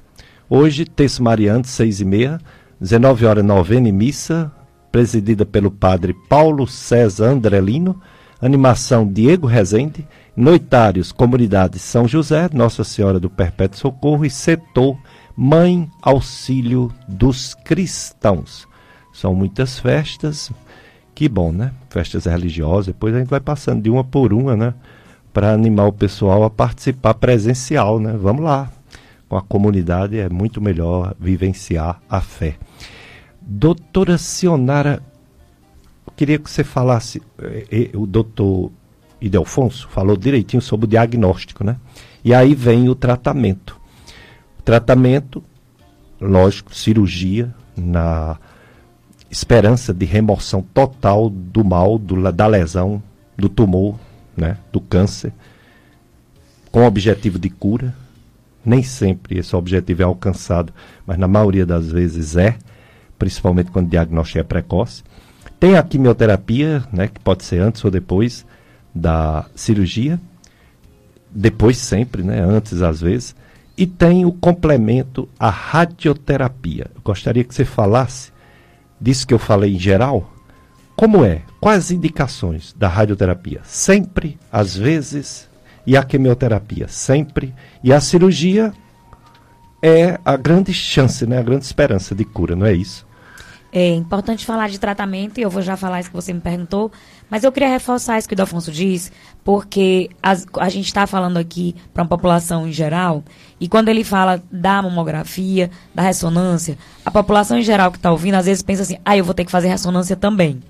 Hoje, terço mariante, seis e meia 19 horas novena e missa, presidida pelo padre Paulo César Andrelino, animação Diego Rezende, noitários Comunidade São José, Nossa Senhora do Perpétuo Socorro e setor Mãe Auxílio dos Cristãos. São muitas festas, que bom, né? Festas religiosas, depois a gente vai passando de uma por uma, né? Para animar o pessoal a participar presencial, né? Vamos lá, com a comunidade é muito melhor vivenciar a fé. Doutora Sionara, queria que você falasse, eh, eh, o doutor Idelfonso falou direitinho sobre o diagnóstico, né? E aí vem o tratamento. O tratamento, lógico, cirurgia, na esperança de remoção total do mal, do, da lesão, do tumor, né? do câncer, com objetivo de cura. Nem sempre esse objetivo é alcançado, mas na maioria das vezes é principalmente quando o diagnóstico é precoce. Tem a quimioterapia, né, que pode ser antes ou depois da cirurgia, depois sempre, né, antes às vezes, e tem o complemento a radioterapia. Eu gostaria que você falasse disso que eu falei em geral. Como é? Quais indicações da radioterapia? Sempre, às vezes, e a quimioterapia? Sempre. E a cirurgia é a grande chance, né? a grande esperança de cura, não é isso? É importante falar de tratamento, e eu vou já falar isso que você me perguntou, mas eu queria reforçar isso que o Delfonso diz, porque as, a gente está falando aqui para uma população em geral, e quando ele fala da mamografia, da ressonância, a população em geral que está ouvindo, às vezes pensa assim, ah, eu vou ter que fazer ressonância também.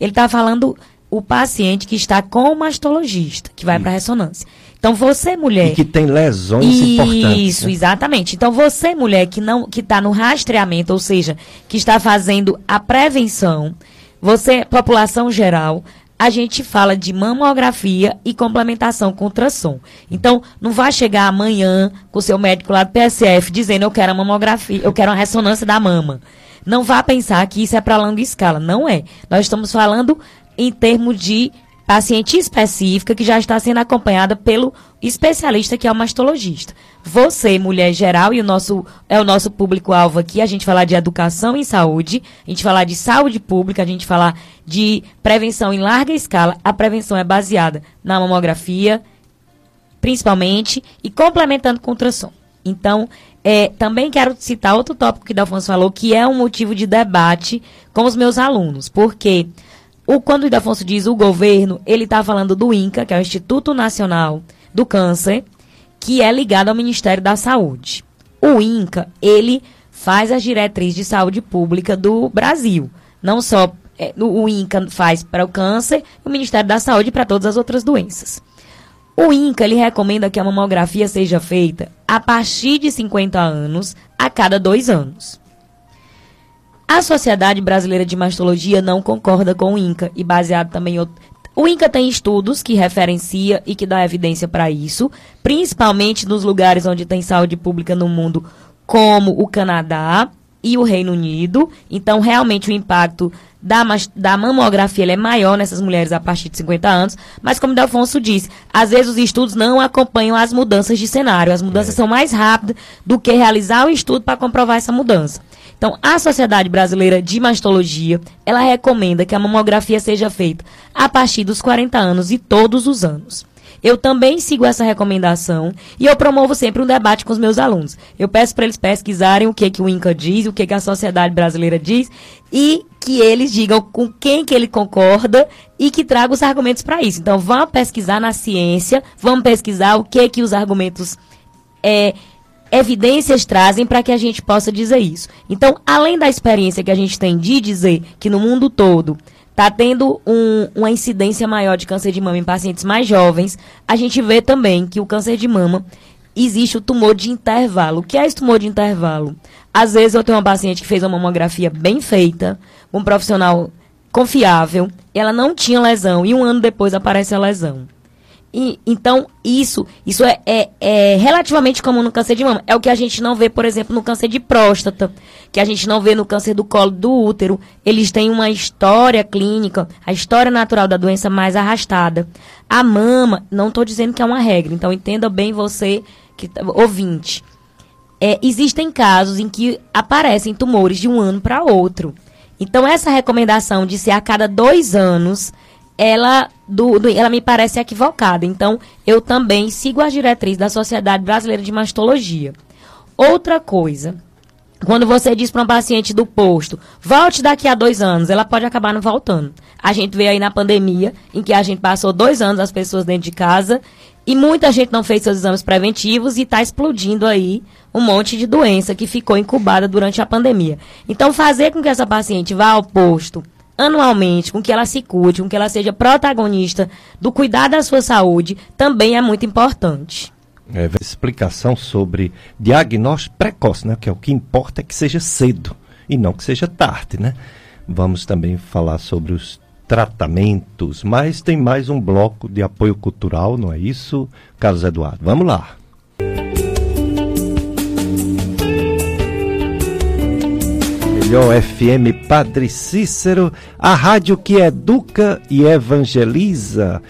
Ele está falando o paciente que está com o mastologista, que vai para a ressonância. Então você mulher e que tem lesões isso, importantes. Isso, né? exatamente. Então você mulher que não que está no rastreamento, ou seja, que está fazendo a prevenção, você população geral, a gente fala de mamografia e complementação com ultrassom. Então, não vai chegar amanhã com o seu médico lá do PSF dizendo eu quero a mamografia, eu quero uma ressonância da mama. Não vá pensar que isso é para longa escala. Não é. Nós estamos falando em termos de paciente específica que já está sendo acompanhada pelo especialista que é o mastologista. Você, mulher geral, e o nosso é o nosso público-alvo aqui, a gente falar de educação em saúde, a gente falar de saúde pública, a gente falar de prevenção em larga escala. A prevenção é baseada na mamografia, principalmente, e complementando com ultrassom. Então, é, também quero citar outro tópico que Dalfonso falou, que é um motivo de debate com os meus alunos, porque o, quando o Ildefonso diz o governo, ele está falando do INCA, que é o Instituto Nacional do Câncer, que é ligado ao Ministério da Saúde. O INCA, ele faz as diretrizes de saúde pública do Brasil. Não só é, o INCA faz para o câncer, o Ministério da Saúde para todas as outras doenças. O INCA ele recomenda que a mamografia seja feita a partir de 50 anos, a cada dois anos. A Sociedade Brasileira de Mastologia não concorda com o INCA e baseado também em. O INCA tem estudos que referencia e que dá evidência para isso, principalmente nos lugares onde tem saúde pública no mundo, como o Canadá e o Reino Unido. Então, realmente, o impacto da, da mamografia é maior nessas mulheres a partir de 50 anos. Mas, como o Delfonso disse, às vezes os estudos não acompanham as mudanças de cenário. As mudanças é. são mais rápidas do que realizar o estudo para comprovar essa mudança. Então, a Sociedade Brasileira de Mastologia, ela recomenda que a mamografia seja feita a partir dos 40 anos e todos os anos. Eu também sigo essa recomendação e eu promovo sempre um debate com os meus alunos. Eu peço para eles pesquisarem o que, que o INCA diz, o que, que a Sociedade Brasileira diz e que eles digam com quem que ele concorda e que traga os argumentos para isso. Então, vamos pesquisar na ciência, vamos pesquisar o que que os argumentos é, evidências trazem para que a gente possa dizer isso. Então, além da experiência que a gente tem de dizer que no mundo todo está tendo um, uma incidência maior de câncer de mama em pacientes mais jovens, a gente vê também que o câncer de mama existe o tumor de intervalo. O que é esse tumor de intervalo? Às vezes eu tenho uma paciente que fez uma mamografia bem feita, um profissional confiável, ela não tinha lesão e um ano depois aparece a lesão. E, então, isso, isso é, é, é, relativamente comum no câncer de mama. É o que a gente não vê, por exemplo, no câncer de próstata, que a gente não vê no câncer do colo do útero. Eles têm uma história clínica, a história natural da doença mais arrastada. A mama, não estou dizendo que é uma regra, então entenda bem você, que tá, ouvinte. É, existem casos em que aparecem tumores de um ano para outro. Então, essa recomendação de ser a cada dois anos ela, do, do, ela me parece equivocada. Então, eu também sigo as diretrizes da Sociedade Brasileira de Mastologia. Outra coisa, quando você diz para um paciente do posto, volte daqui a dois anos, ela pode acabar não voltando. A gente veio aí na pandemia, em que a gente passou dois anos as pessoas dentro de casa e muita gente não fez seus exames preventivos e está explodindo aí um monte de doença que ficou incubada durante a pandemia. Então, fazer com que essa paciente vá ao posto anualmente, com que ela se cuide, com que ela seja protagonista do cuidar da sua saúde, também é muito importante. É, explicação sobre diagnóstico precoce, né? Que é o que importa é que seja cedo e não que seja tarde, né? Vamos também falar sobre os tratamentos, mas tem mais um bloco de apoio cultural, não é isso, Carlos Eduardo? Vamos lá. Melhor FM Padre Cícero, a rádio que educa e evangeliza.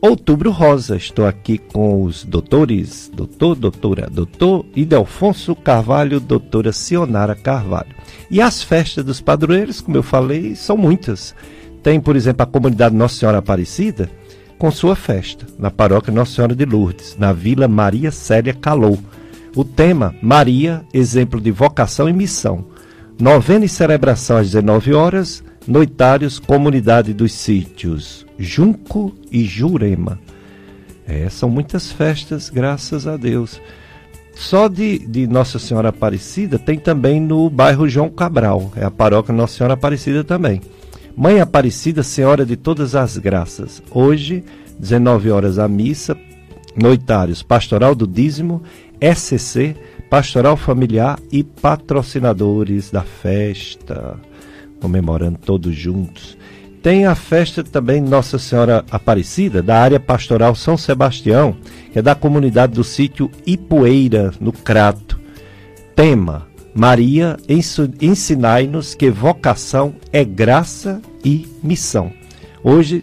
Outubro Rosa, estou aqui com os doutores, doutor, doutora, doutor Idelfonso Carvalho, doutora Sionara Carvalho. E as festas dos padroeiros, como eu falei, são muitas. Tem, por exemplo, a comunidade Nossa Senhora Aparecida, com sua festa, na paróquia Nossa Senhora de Lourdes, na Vila Maria Célia Calou. O tema, Maria, exemplo de vocação e missão. Novena e celebração às 19 horas, noitários, comunidade dos sítios, Junco e Jurema. É, são muitas festas, graças a Deus. Só de, de Nossa Senhora Aparecida tem também no bairro João Cabral, é a paróquia Nossa Senhora Aparecida também. Mãe Aparecida, Senhora de Todas as Graças. Hoje, 19 horas a missa, noitários, pastoral do dízimo, SC, pastoral familiar e patrocinadores da festa, comemorando todos juntos. Tem a festa também Nossa Senhora Aparecida, da área pastoral São Sebastião, que é da comunidade do sítio Ipueira, no Crato. Tema: Maria, ensinai-nos que vocação é graça e missão. Hoje,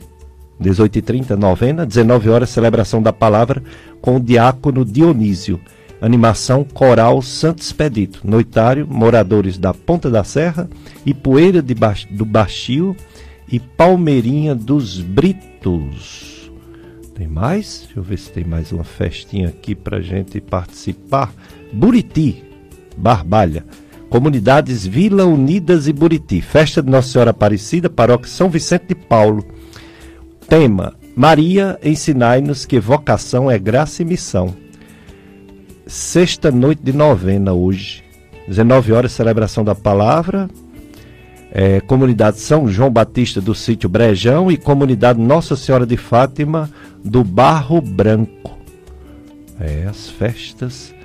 18h30, novena, 19 horas, celebração da palavra com o diácono Dionísio. Animação Coral Santo Expedito. Noitário, moradores da Ponta da Serra, Ipueira de ba do Baixio e Palmeirinha dos Britos. Tem mais? Deixa eu ver se tem mais uma festinha aqui para gente participar. Buriti, Barbalha. Comunidades Vila Unidas e Buriti. Festa de Nossa Senhora Aparecida, Paróquia São Vicente de Paulo. Tema: Maria, ensinai-nos que vocação é graça e missão sexta noite de novena hoje. 19 horas, celebração da palavra. É, comunidade São João Batista do sítio Brejão e comunidade Nossa Senhora de Fátima do Barro Branco. É, as festas.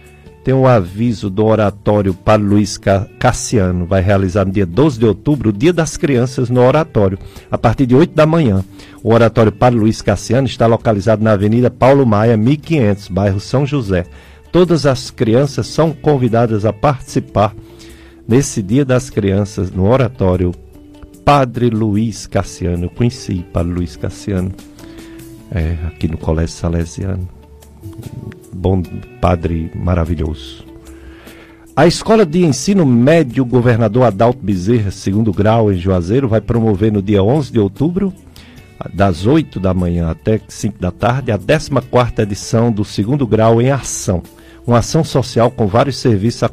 Tem um aviso do oratório para Luiz Cassiano. Vai realizar no dia 12 de outubro o Dia das Crianças no oratório, a partir de 8 da manhã. O oratório para Luiz Cassiano está localizado na Avenida Paulo Maia, 1500, bairro São José. Todas as crianças são convidadas a participar nesse Dia das Crianças no oratório Padre Luiz Cassiano. Eu conheci Padre Luiz Cassiano é, aqui no Colégio Salesiano. Bom padre maravilhoso. A Escola de Ensino Médio Governador Adalto Bezerra, segundo grau, em Juazeiro, vai promover no dia 11 de outubro, das 8 da manhã até 5 da tarde, a 14 edição do segundo grau em ação uma ação social com vários serviços à,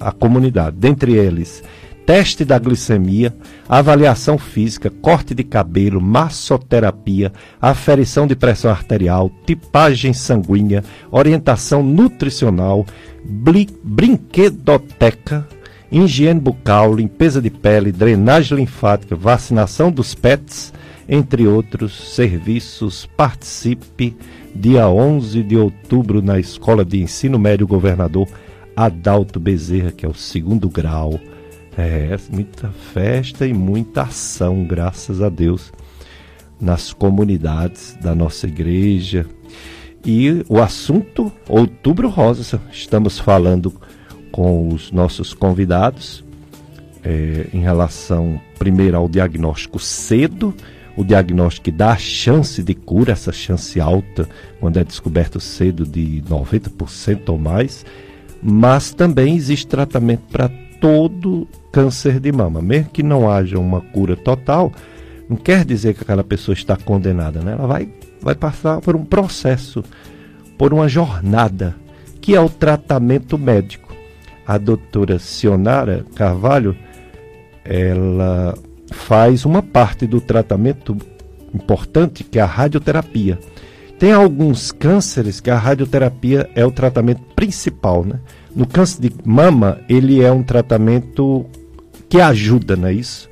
à comunidade, dentre eles teste da glicemia, avaliação física, corte de cabelo, massoterapia, aferição de pressão arterial, tipagem sanguínea, orientação nutricional, brinquedoteca, higiene bucal, limpeza de pele, drenagem linfática, vacinação dos pets, entre outros serviços. Participe dia 11 de outubro, na Escola de Ensino Médio Governador Adalto Bezerra, que é o segundo grau. É, muita festa e muita ação, graças a Deus, nas comunidades da nossa igreja. E o assunto Outubro Rosa, estamos falando com os nossos convidados é, em relação, primeiro, ao diagnóstico cedo o diagnóstico dá a chance de cura, essa chance alta, quando é descoberto cedo de 90% ou mais, mas também existe tratamento para todo câncer de mama. Mesmo que não haja uma cura total, não quer dizer que aquela pessoa está condenada, né? Ela vai, vai passar por um processo, por uma jornada, que é o tratamento médico. A doutora Sionara Carvalho, ela faz uma parte do tratamento importante, que é a radioterapia. Tem alguns cânceres que a radioterapia é o tratamento principal, né? No câncer de mama, ele é um tratamento que ajuda, não é isso?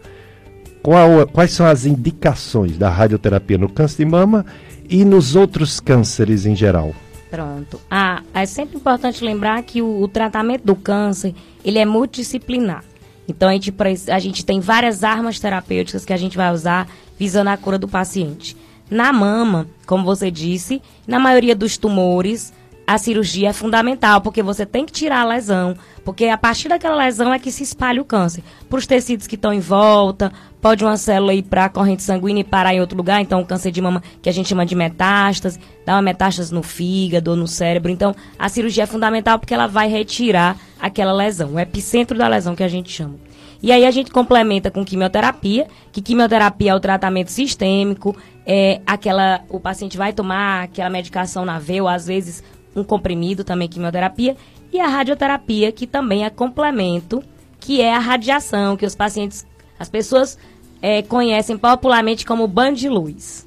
Qual, quais são as indicações da radioterapia no câncer de mama e nos outros cânceres em geral? Pronto. Ah, é sempre importante lembrar que o, o tratamento do câncer, ele é multidisciplinar. Então a gente, a gente tem várias armas terapêuticas que a gente vai usar visando a cura do paciente. Na mama, como você disse, na maioria dos tumores, a cirurgia é fundamental, porque você tem que tirar a lesão, porque a partir daquela lesão é que se espalha o câncer. Para os tecidos que estão em volta, pode uma célula ir para a corrente sanguínea e parar em outro lugar, então o câncer de mama, que a gente chama de metástase, dá uma metástase no fígado ou no cérebro. Então, a cirurgia é fundamental porque ela vai retirar aquela lesão, o epicentro da lesão que a gente chama. E aí a gente complementa com quimioterapia, que quimioterapia é o tratamento sistêmico, é aquela o paciente vai tomar aquela medicação na veia, ou às vezes um comprimido também quimioterapia, e a radioterapia, que também é complemento, que é a radiação, que os pacientes, as pessoas é, conhecem popularmente como banho de luz.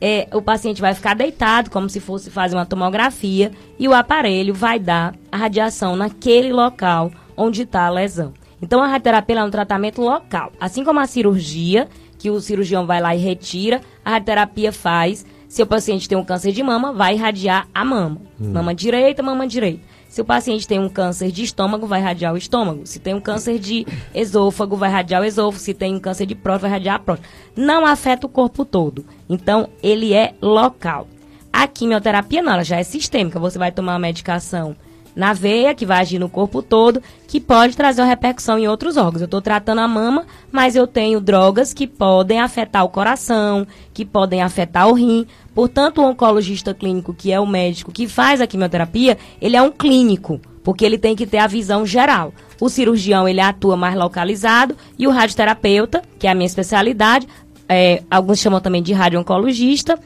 É, o paciente vai ficar deitado, como se fosse fazer uma tomografia, e o aparelho vai dar a radiação naquele local onde está a lesão. Então, a radioterapia é um tratamento local. Assim como a cirurgia, que o cirurgião vai lá e retira, a radioterapia faz. Se o paciente tem um câncer de mama, vai irradiar a mama. Hum. Mama direita, mama direita. Se o paciente tem um câncer de estômago, vai irradiar o estômago. Se tem um câncer de esôfago, vai irradiar o esôfago. Se tem um câncer de próstata, vai irradiar a próstata. Não afeta o corpo todo. Então, ele é local. A quimioterapia não, ela já é sistêmica. Você vai tomar uma medicação na veia, que vai agir no corpo todo, que pode trazer uma repercussão em outros órgãos. Eu estou tratando a mama, mas eu tenho drogas que podem afetar o coração, que podem afetar o rim. Portanto, o oncologista clínico, que é o médico que faz a quimioterapia, ele é um clínico, porque ele tem que ter a visão geral. O cirurgião, ele atua mais localizado e o radioterapeuta, que é a minha especialidade, é, alguns chamam também de radio-oncologista,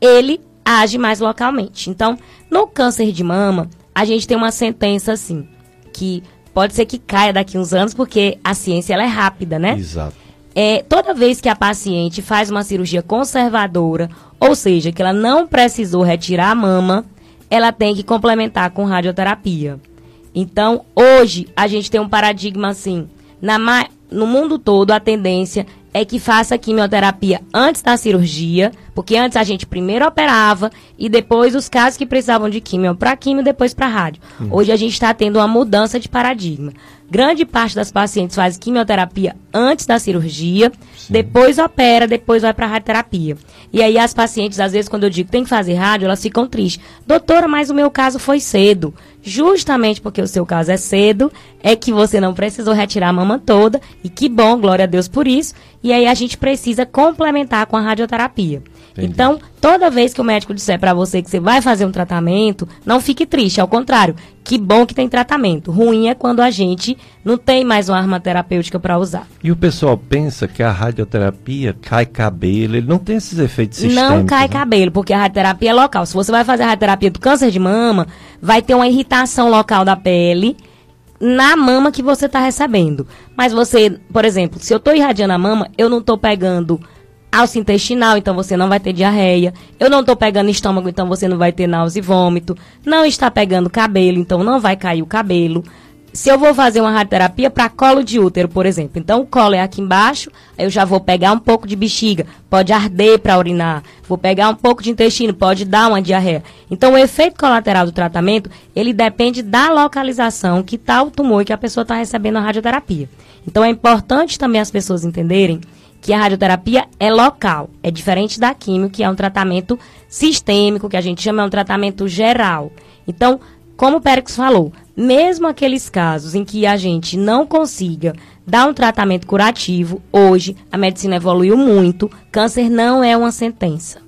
ele age mais localmente. Então, no câncer de mama, a gente tem uma sentença assim, que pode ser que caia daqui uns anos, porque a ciência ela é rápida, né? Exato. É, toda vez que a paciente faz uma cirurgia conservadora, ou seja, que ela não precisou retirar a mama, ela tem que complementar com radioterapia. Então, hoje, a gente tem um paradigma assim. Na, no mundo todo, a tendência é que faça quimioterapia antes da cirurgia, porque antes a gente primeiro operava e depois os casos que precisavam de quimio para quimio, depois para rádio. Hum. Hoje a gente está tendo uma mudança de paradigma. Grande parte das pacientes faz quimioterapia antes da cirurgia, Sim. depois opera, depois vai para radioterapia. E aí as pacientes, às vezes, quando eu digo que tem que fazer rádio, elas ficam tristes. Doutora, mas o meu caso foi cedo. Justamente porque o seu caso é cedo, é que você não precisou retirar a mama toda, e que bom, glória a Deus por isso. E aí a gente precisa complementar com a radioterapia. Entendi. Então, toda vez que o médico disser para você que você vai fazer um tratamento, não fique triste, ao contrário, que bom que tem tratamento. Ruim é quando a gente não tem mais uma arma terapêutica para usar. E o pessoal pensa que a radioterapia cai cabelo, ele não tem esses efeitos sistêmicos. Não cai né? cabelo, porque a radioterapia é local. Se você vai fazer a radioterapia do câncer de mama, vai ter uma irritação local da pele na mama que você está recebendo. Mas você, por exemplo, se eu estou irradiando a mama, eu não estou pegando alça intestinal, então você não vai ter diarreia. Eu não estou pegando estômago, então você não vai ter náusea e vômito. Não está pegando cabelo, então não vai cair o cabelo. Se eu vou fazer uma radioterapia para colo de útero, por exemplo, então o colo é aqui embaixo, eu já vou pegar um pouco de bexiga, pode arder para urinar. Vou pegar um pouco de intestino, pode dar uma diarreia. Então o efeito colateral do tratamento, ele depende da localização que está o tumor que a pessoa está recebendo a radioterapia. Então é importante também as pessoas entenderem que a radioterapia é local, é diferente da químio, que é um tratamento sistêmico, que a gente chama é um tratamento geral. Então, como o Périx falou, mesmo aqueles casos em que a gente não consiga dar um tratamento curativo, hoje a medicina evoluiu muito, câncer não é uma sentença.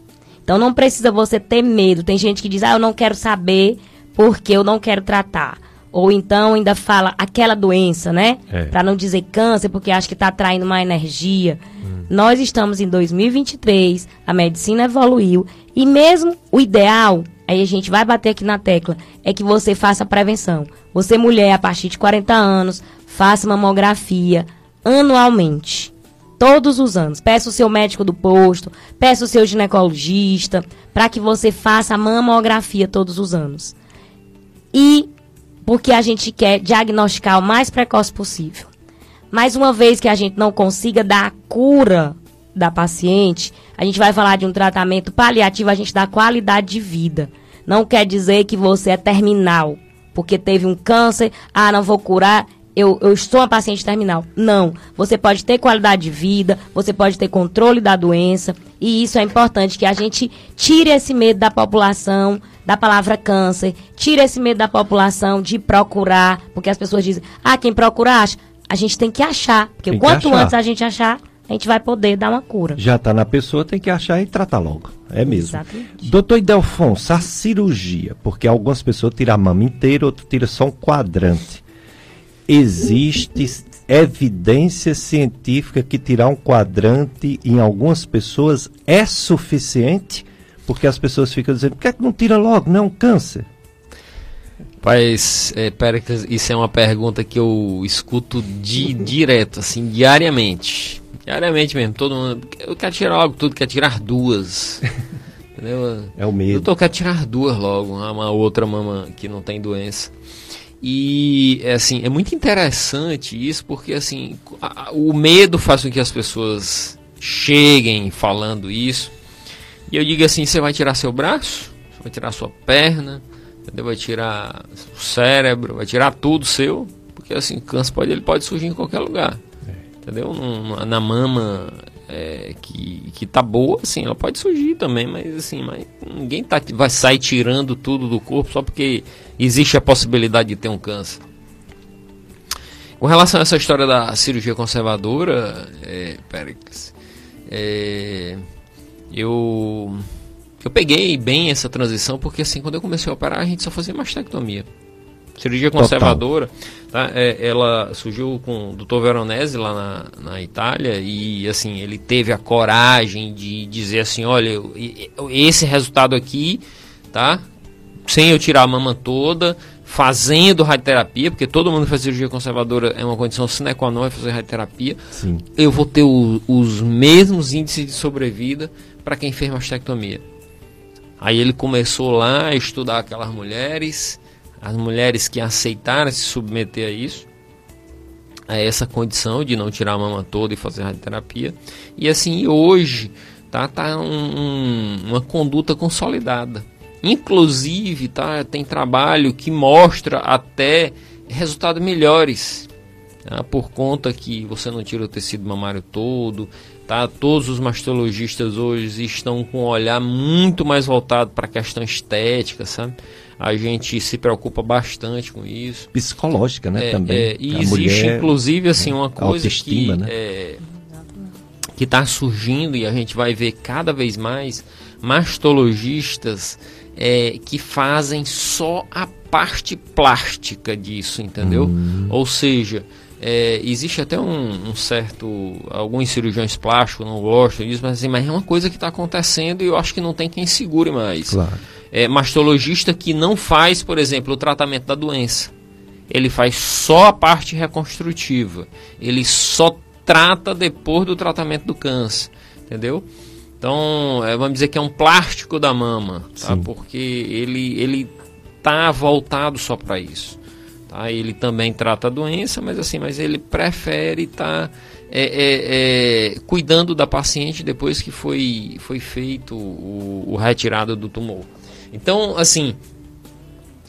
Então não precisa você ter medo. Tem gente que diz, ah, eu não quero saber porque eu não quero tratar. Ou então ainda fala aquela doença, né? É. Para não dizer câncer, porque acha que está atraindo uma energia. Hum. Nós estamos em 2023, a medicina evoluiu e mesmo o ideal, aí a gente vai bater aqui na tecla, é que você faça prevenção. Você mulher a partir de 40 anos, faça mamografia anualmente. Todos os anos. Peça o seu médico do posto, peça o seu ginecologista, para que você faça a mamografia todos os anos. E porque a gente quer diagnosticar o mais precoce possível. Mas uma vez que a gente não consiga dar a cura da paciente, a gente vai falar de um tratamento paliativo, a gente dá qualidade de vida. Não quer dizer que você é terminal, porque teve um câncer, ah, não vou curar, eu, eu estou uma paciente terminal. Não. Você pode ter qualidade de vida, você pode ter controle da doença, e isso é importante que a gente tire esse medo da população da palavra câncer, tira esse medo da população de procurar, porque as pessoas dizem, ah, quem procura acha. A gente tem que achar, porque tem quanto antes a gente achar, a gente vai poder dar uma cura. Já está na pessoa, tem que achar e tratar logo. É mesmo. Exatamente. Doutor Idelfonso, a cirurgia, porque algumas pessoas tiram a mama inteira, outras tiram só um quadrante. Existe evidência científica que tirar um quadrante em algumas pessoas é suficiente? Porque as pessoas ficam dizendo, por que, é que não tira logo? Não é um câncer. Mas, é, isso é uma pergunta que eu escuto de, direto, assim, diariamente. Diariamente mesmo, todo mundo. Eu quero tirar logo tudo, quer tirar duas. Entendeu? É o medo. Eu tô, quero tirar duas logo, uma outra mama que não tem doença. E é assim, é muito interessante isso, porque assim, a, o medo faz com que as pessoas cheguem falando isso. E eu digo assim, você vai tirar seu braço, você vai tirar sua perna, vai tirar o cérebro, vai tirar tudo seu, porque assim, câncer pode, ele pode surgir em qualquer lugar. Entendeu? na mama é, que, que tá boa, assim, ela pode surgir também, mas assim, mas ninguém tá, vai sair tirando tudo do corpo só porque existe a possibilidade de ter um câncer. Com relação a essa história da cirurgia conservadora, é, Péricles, é, eu, eu peguei bem essa transição porque assim, quando eu comecei a operar, a gente só fazia mastectomia. Cirurgia conservadora, tá? É, ela surgiu com o Dr. Veronese lá na, na Itália e assim, ele teve a coragem de dizer assim, olha, esse resultado aqui, tá? Sem eu tirar a mama toda, fazendo radioterapia, porque todo mundo que faz cirurgia conservadora é uma condição sine qua non é fazer radioterapia. Sim. Eu vou ter o, os mesmos índices de sobrevida para quem fez mastectomia. Aí ele começou lá a estudar aquelas mulheres as mulheres que aceitaram se submeter a isso, a essa condição de não tirar a mama toda e fazer radioterapia. E assim, hoje tá, tá um, um, uma conduta consolidada. Inclusive, tá, tem trabalho que mostra até resultados melhores. Tá, por conta que você não tira o tecido mamário todo, tá? Todos os mastologistas hoje estão com um olhar muito mais voltado para a questão estética, sabe? A gente se preocupa bastante com isso. Psicológica, né? É, também. É, e a existe, mulher, inclusive, assim, uma coisa que né? é, que está surgindo e a gente vai ver cada vez mais mastologistas é, que fazem só a parte plástica disso, entendeu? Hum. Ou seja, é, existe até um, um, certo. Alguns cirurgiões plásticos não gostam disso, mas, assim, mas é uma coisa que está acontecendo e eu acho que não tem quem segure mais. Claro é, mastologista que não faz, por exemplo, o tratamento da doença. Ele faz só a parte reconstrutiva. Ele só trata depois do tratamento do câncer. Entendeu? Então, é, vamos dizer que é um plástico da mama, tá? porque ele ele tá voltado só para isso. Tá? Ele também trata a doença, mas assim, mas ele prefere estar tá, é, é, é, cuidando da paciente depois que foi, foi feito o, o retirado do tumor. Então, assim,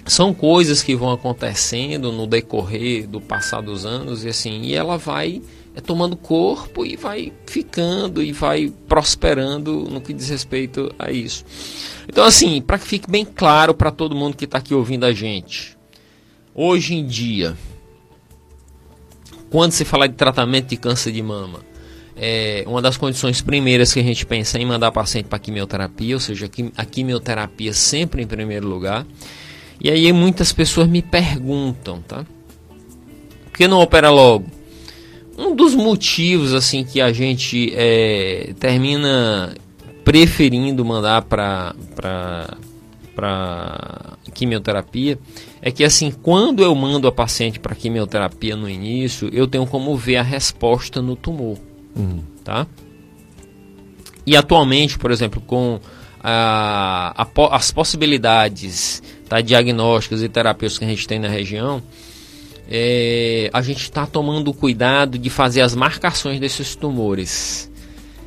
são coisas que vão acontecendo no decorrer do passar dos anos e assim, e ela vai é, tomando corpo e vai ficando e vai prosperando no que diz respeito a isso. Então, assim, para que fique bem claro para todo mundo que está aqui ouvindo a gente, hoje em dia, quando se fala de tratamento de câncer de mama, é, uma das condições primeiras que a gente pensa é em mandar paciente para quimioterapia, ou seja, a quimioterapia sempre em primeiro lugar. E aí muitas pessoas me perguntam, tá? Por que não opera logo? Um dos motivos assim que a gente é, termina preferindo mandar para para quimioterapia é que assim quando eu mando a paciente para quimioterapia no início eu tenho como ver a resposta no tumor Uhum. Tá? E atualmente, por exemplo, com a, a, as possibilidades tá, diagnósticas e terapêuticas que a gente tem na região, é, a gente está tomando cuidado de fazer as marcações desses tumores.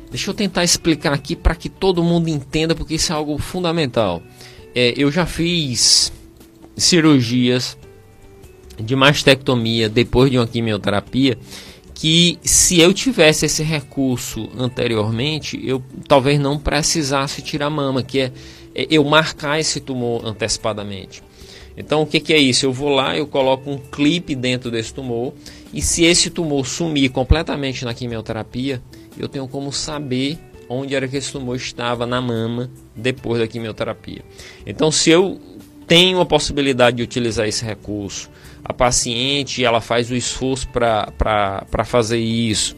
Deixa eu tentar explicar aqui para que todo mundo entenda, porque isso é algo fundamental. É, eu já fiz cirurgias de mastectomia depois de uma quimioterapia que se eu tivesse esse recurso anteriormente, eu talvez não precisasse tirar mama, que é, é, eu marcar esse tumor antecipadamente. Então, o que, que é isso? Eu vou lá, eu coloco um clipe dentro desse tumor, e se esse tumor sumir completamente na quimioterapia, eu tenho como saber onde era que esse tumor estava na mama depois da quimioterapia. Então, se eu tenho a possibilidade de utilizar esse recurso, a paciente ela faz o esforço para fazer isso,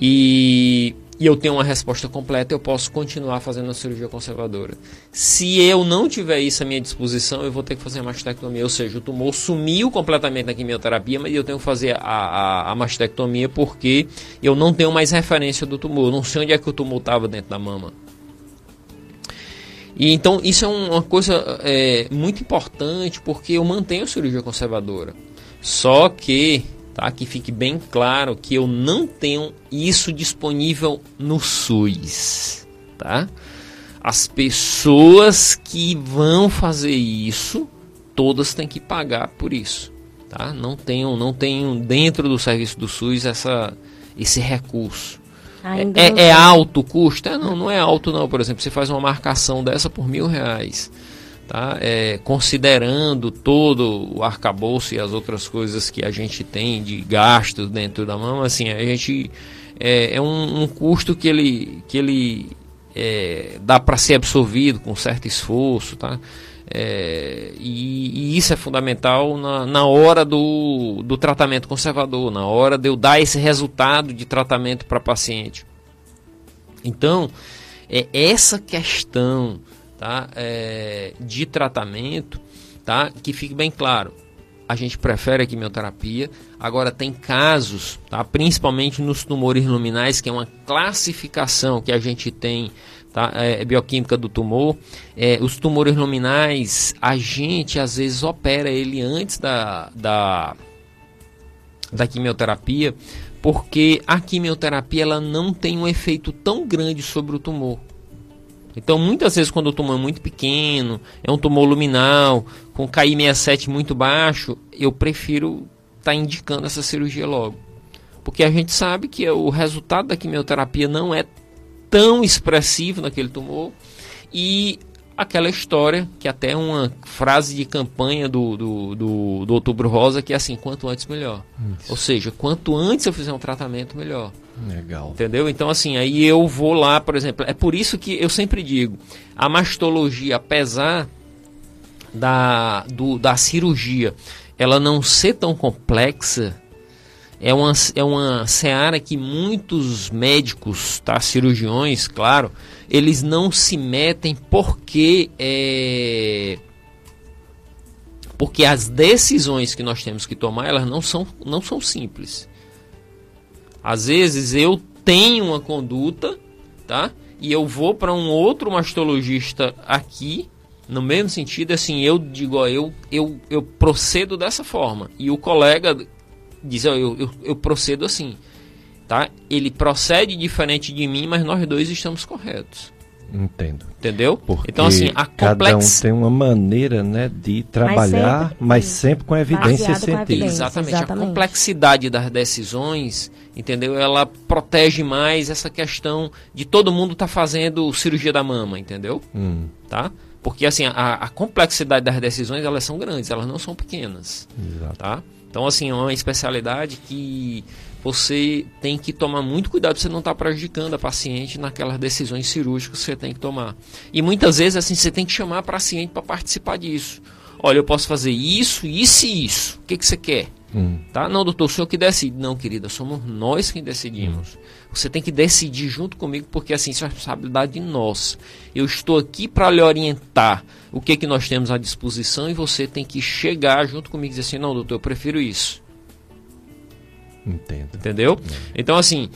e e eu tenho uma resposta completa, eu posso continuar fazendo a cirurgia conservadora. Se eu não tiver isso à minha disposição, eu vou ter que fazer a mastectomia, ou seja, o tumor sumiu completamente na quimioterapia, mas eu tenho que fazer a, a, a mastectomia porque eu não tenho mais referência do tumor, eu não sei onde é que o tumor estava dentro da mama. E então isso é uma coisa é, muito importante porque eu mantenho a cirurgia conservadora. Só que tá? Que fique bem claro que eu não tenho isso disponível no SUS, tá? As pessoas que vão fazer isso, todas têm que pagar por isso, tá? Não tenho, não tenho dentro do serviço do SUS essa, esse recurso. É, é, é, alto o custo? É, não, não é alto não. Por exemplo, você faz uma marcação dessa por mil reais tá? É, considerando todo o arcabouço e as outras coisas que a gente tem de gastos dentro da mama, assim, a gente é, é um, um, custo que ele, que ele é, dá para ser absorvido com certo esforço, tá? É, e, e, isso é fundamental na, na hora do, do tratamento conservador, na hora de eu dar esse resultado de tratamento para paciente. Então, é essa questão tá? É, de tratamento, tá? que fique bem claro. A gente prefere a quimioterapia. Agora, tem casos, tá? principalmente nos tumores luminais, que é uma classificação que a gente tem tá? É, bioquímica do tumor. É, os tumores luminais, a gente às vezes opera ele antes da, da, da quimioterapia, porque a quimioterapia ela não tem um efeito tão grande sobre o tumor. Então, muitas vezes, quando o tumor é muito pequeno, é um tumor luminal, com KI67 muito baixo, eu prefiro estar tá indicando essa cirurgia logo. Porque a gente sabe que o resultado da quimioterapia não é tão expressivo naquele tumor e aquela história, que até é uma frase de campanha do, do, do, do Outubro Rosa, que é assim, quanto antes melhor. Isso. Ou seja, quanto antes eu fizer um tratamento, melhor. Legal. Entendeu? Então, assim, aí eu vou lá, por exemplo, é por isso que eu sempre digo, a mastologia, apesar da, do, da cirurgia, ela não ser tão complexa, é uma, é uma seara que muitos médicos, tá, cirurgiões, claro, eles não se metem porque é, porque as decisões que nós temos que tomar elas não são, não são simples. Às vezes eu tenho uma conduta, tá? E eu vou para um outro mastologista aqui, no mesmo sentido, assim, eu digo, ó, eu, eu, eu procedo dessa forma. E o colega diz, ó, eu, eu, eu procedo assim tá? Ele procede diferente de mim, mas nós dois estamos corretos. Entendo. Entendeu? Porque então, assim, a complex... cada um tem uma maneira né, de trabalhar, mas sempre, mas sempre com evidência científica. Exatamente. Exatamente. A complexidade das decisões, entendeu? Ela protege mais essa questão de todo mundo estar tá fazendo cirurgia da mama, entendeu? Hum. Tá? Porque assim, a, a, complexidade das decisões, elas são grandes, elas não são pequenas. Exato. Tá? Então, assim, é uma especialidade que você tem que tomar muito cuidado para você não estar tá prejudicando a paciente naquelas decisões cirúrgicas que você tem que tomar. E muitas vezes assim você tem que chamar a paciente para participar disso. Olha, eu posso fazer isso, isso e isso. O que, que você quer? Hum. Tá? Não, doutor, o senhor que decide. Não, querida, somos nós quem decidimos. Você tem que decidir junto comigo, porque assim, isso é responsabilidade nossa. Eu estou aqui para lhe orientar o que, que nós temos à disposição e você tem que chegar junto comigo e dizer assim, não, doutor, eu prefiro isso. Entendo. Entendeu? É. Então, assim,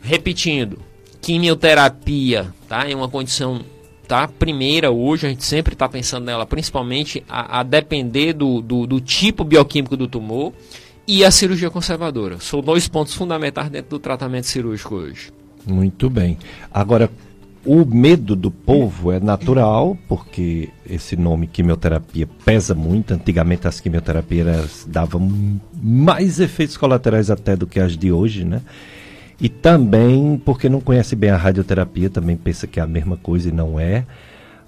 repetindo, quimioterapia, tá? É uma condição, tá? Primeira hoje, a gente sempre está pensando nela, principalmente a, a depender do, do, do, tipo bioquímico do tumor e a cirurgia conservadora. São dois pontos fundamentais dentro do tratamento cirúrgico hoje. Muito bem. Agora, o medo do povo é natural, porque esse nome quimioterapia pesa muito. Antigamente as quimioterapias davam mais efeitos colaterais até do que as de hoje, né? E também porque não conhece bem a radioterapia, também pensa que é a mesma coisa e não é.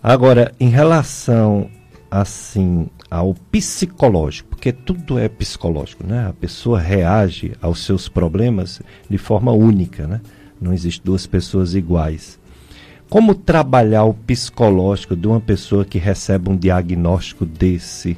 Agora, em relação assim ao psicológico, porque tudo é psicológico, né? A pessoa reage aos seus problemas de forma única, né? Não existe duas pessoas iguais. Como trabalhar o psicológico de uma pessoa que recebe um diagnóstico desse,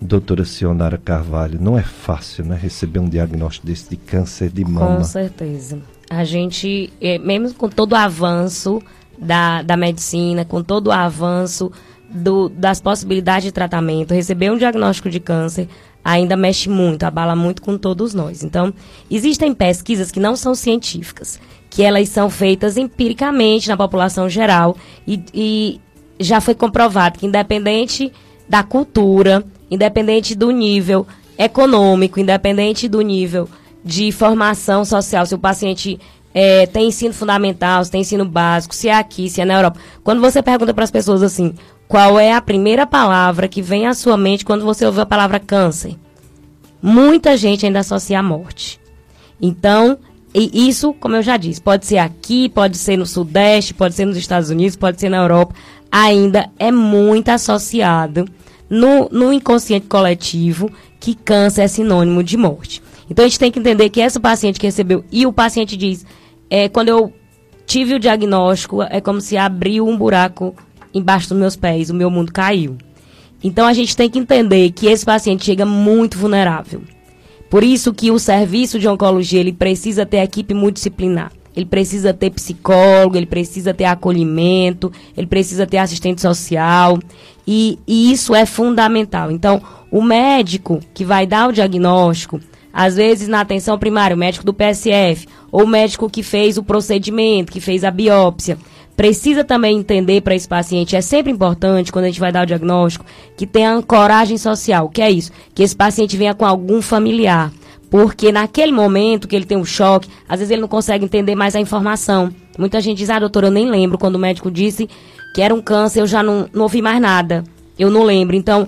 doutora Sionara Carvalho? Não é fácil, né? Receber um diagnóstico desse de câncer de mama. Com certeza. A gente, eh, mesmo com todo o avanço da, da medicina, com todo o avanço do, das possibilidades de tratamento, receber um diagnóstico de câncer ainda mexe muito, abala muito com todos nós. Então, existem pesquisas que não são científicas, que elas são feitas empiricamente na população geral e, e já foi comprovado que independente da cultura, independente do nível econômico, independente do nível de formação social, se o paciente é, tem ensino fundamental, se tem ensino básico, se é aqui, se é na Europa. Quando você pergunta para as pessoas assim, qual é a primeira palavra que vem à sua mente quando você ouve a palavra câncer? Muita gente ainda associa a morte. Então, isso, como eu já disse, pode ser aqui, pode ser no Sudeste, pode ser nos Estados Unidos, pode ser na Europa, ainda é muito associado no, no inconsciente coletivo que câncer é sinônimo de morte. Então a gente tem que entender que essa paciente que recebeu, e o paciente diz, é, quando eu tive o diagnóstico, é como se abriu um buraco embaixo dos meus pés, o meu mundo caiu. Então a gente tem que entender que esse paciente chega muito vulnerável. Por isso que o serviço de oncologia ele precisa ter equipe multidisciplinar. Ele precisa ter psicólogo, ele precisa ter acolhimento, ele precisa ter assistente social. E, e isso é fundamental. Então, o médico que vai dar o diagnóstico, às vezes na atenção primária, o médico do PSF, ou o médico que fez o procedimento, que fez a biópsia, precisa também entender para esse paciente, é sempre importante quando a gente vai dar o diagnóstico, que tenha ancoragem social, que é isso, que esse paciente venha com algum familiar. Porque naquele momento que ele tem um choque, às vezes ele não consegue entender mais a informação. Muita gente diz, ah, doutora, eu nem lembro quando o médico disse que era um câncer, eu já não, não ouvi mais nada. Eu não lembro. Então,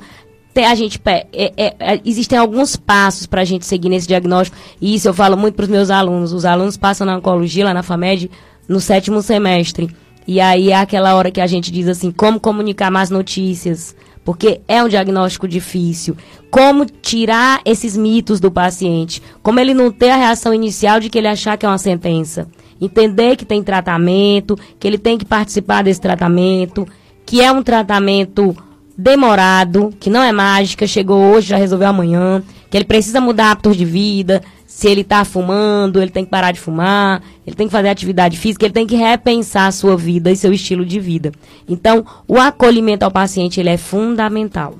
a gente é, é, é, existem alguns passos para a gente seguir nesse diagnóstico. E isso eu falo muito para os meus alunos. Os alunos passam na oncologia, lá na FAMED, no sétimo semestre. E aí é aquela hora que a gente diz assim, como comunicar mais notícias, porque é um diagnóstico difícil. Como tirar esses mitos do paciente, como ele não ter a reação inicial de que ele achar que é uma sentença. Entender que tem tratamento, que ele tem que participar desse tratamento, que é um tratamento demorado, que não é mágica, chegou hoje, já resolveu amanhã, que ele precisa mudar hábitos de vida, se ele está fumando, ele tem que parar de fumar, ele tem que fazer atividade física, ele tem que repensar a sua vida e seu estilo de vida. Então, o acolhimento ao paciente ele é fundamental.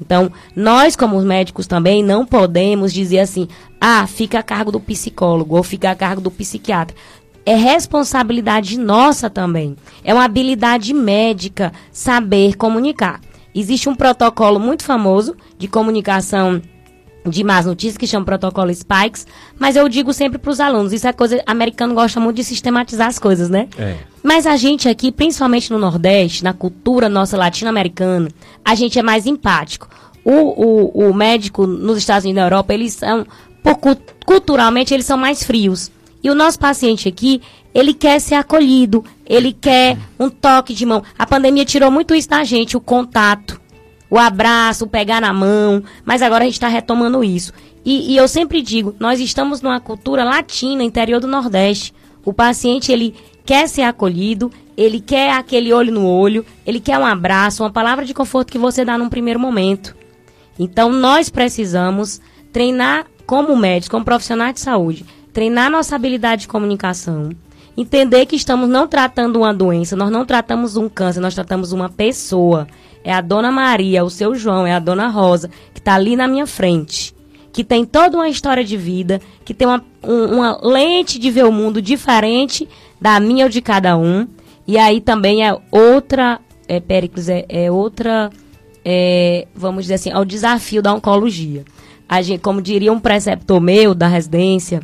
Então, nós como médicos também não podemos dizer assim: "Ah, fica a cargo do psicólogo ou fica a cargo do psiquiatra". É responsabilidade nossa também. É uma habilidade médica saber comunicar. Existe um protocolo muito famoso de comunicação de más notícias, que chama protocolo Spikes, mas eu digo sempre para os alunos, isso é coisa, americano gosta muito de sistematizar as coisas, né? É. Mas a gente aqui, principalmente no Nordeste, na cultura nossa latino-americana, a gente é mais empático. O, o, o médico nos Estados Unidos e na Europa, eles são, por, culturalmente, eles são mais frios. E o nosso paciente aqui, ele quer ser acolhido, ele quer um toque de mão. A pandemia tirou muito isso da gente, o contato o abraço, o pegar na mão, mas agora a gente está retomando isso. E, e, eu sempre digo, nós estamos numa cultura latina, interior do Nordeste. O paciente, ele quer ser acolhido, ele quer aquele olho no olho, ele quer um abraço, uma palavra de conforto que você dá num primeiro momento. Então, nós precisamos treinar como médicos, como profissionais de saúde, treinar nossa habilidade de comunicação, entender que estamos não tratando uma doença, nós não tratamos um câncer, nós tratamos uma pessoa é a Dona Maria, o seu João, é a Dona Rosa, que está ali na minha frente. Que tem toda uma história de vida, que tem uma, um, uma lente de ver o mundo diferente da minha ou de cada um. E aí também é outra, é, Péricles, é, é outra, é, vamos dizer assim, é o desafio da oncologia. A gente, como diria um preceptor meu da residência,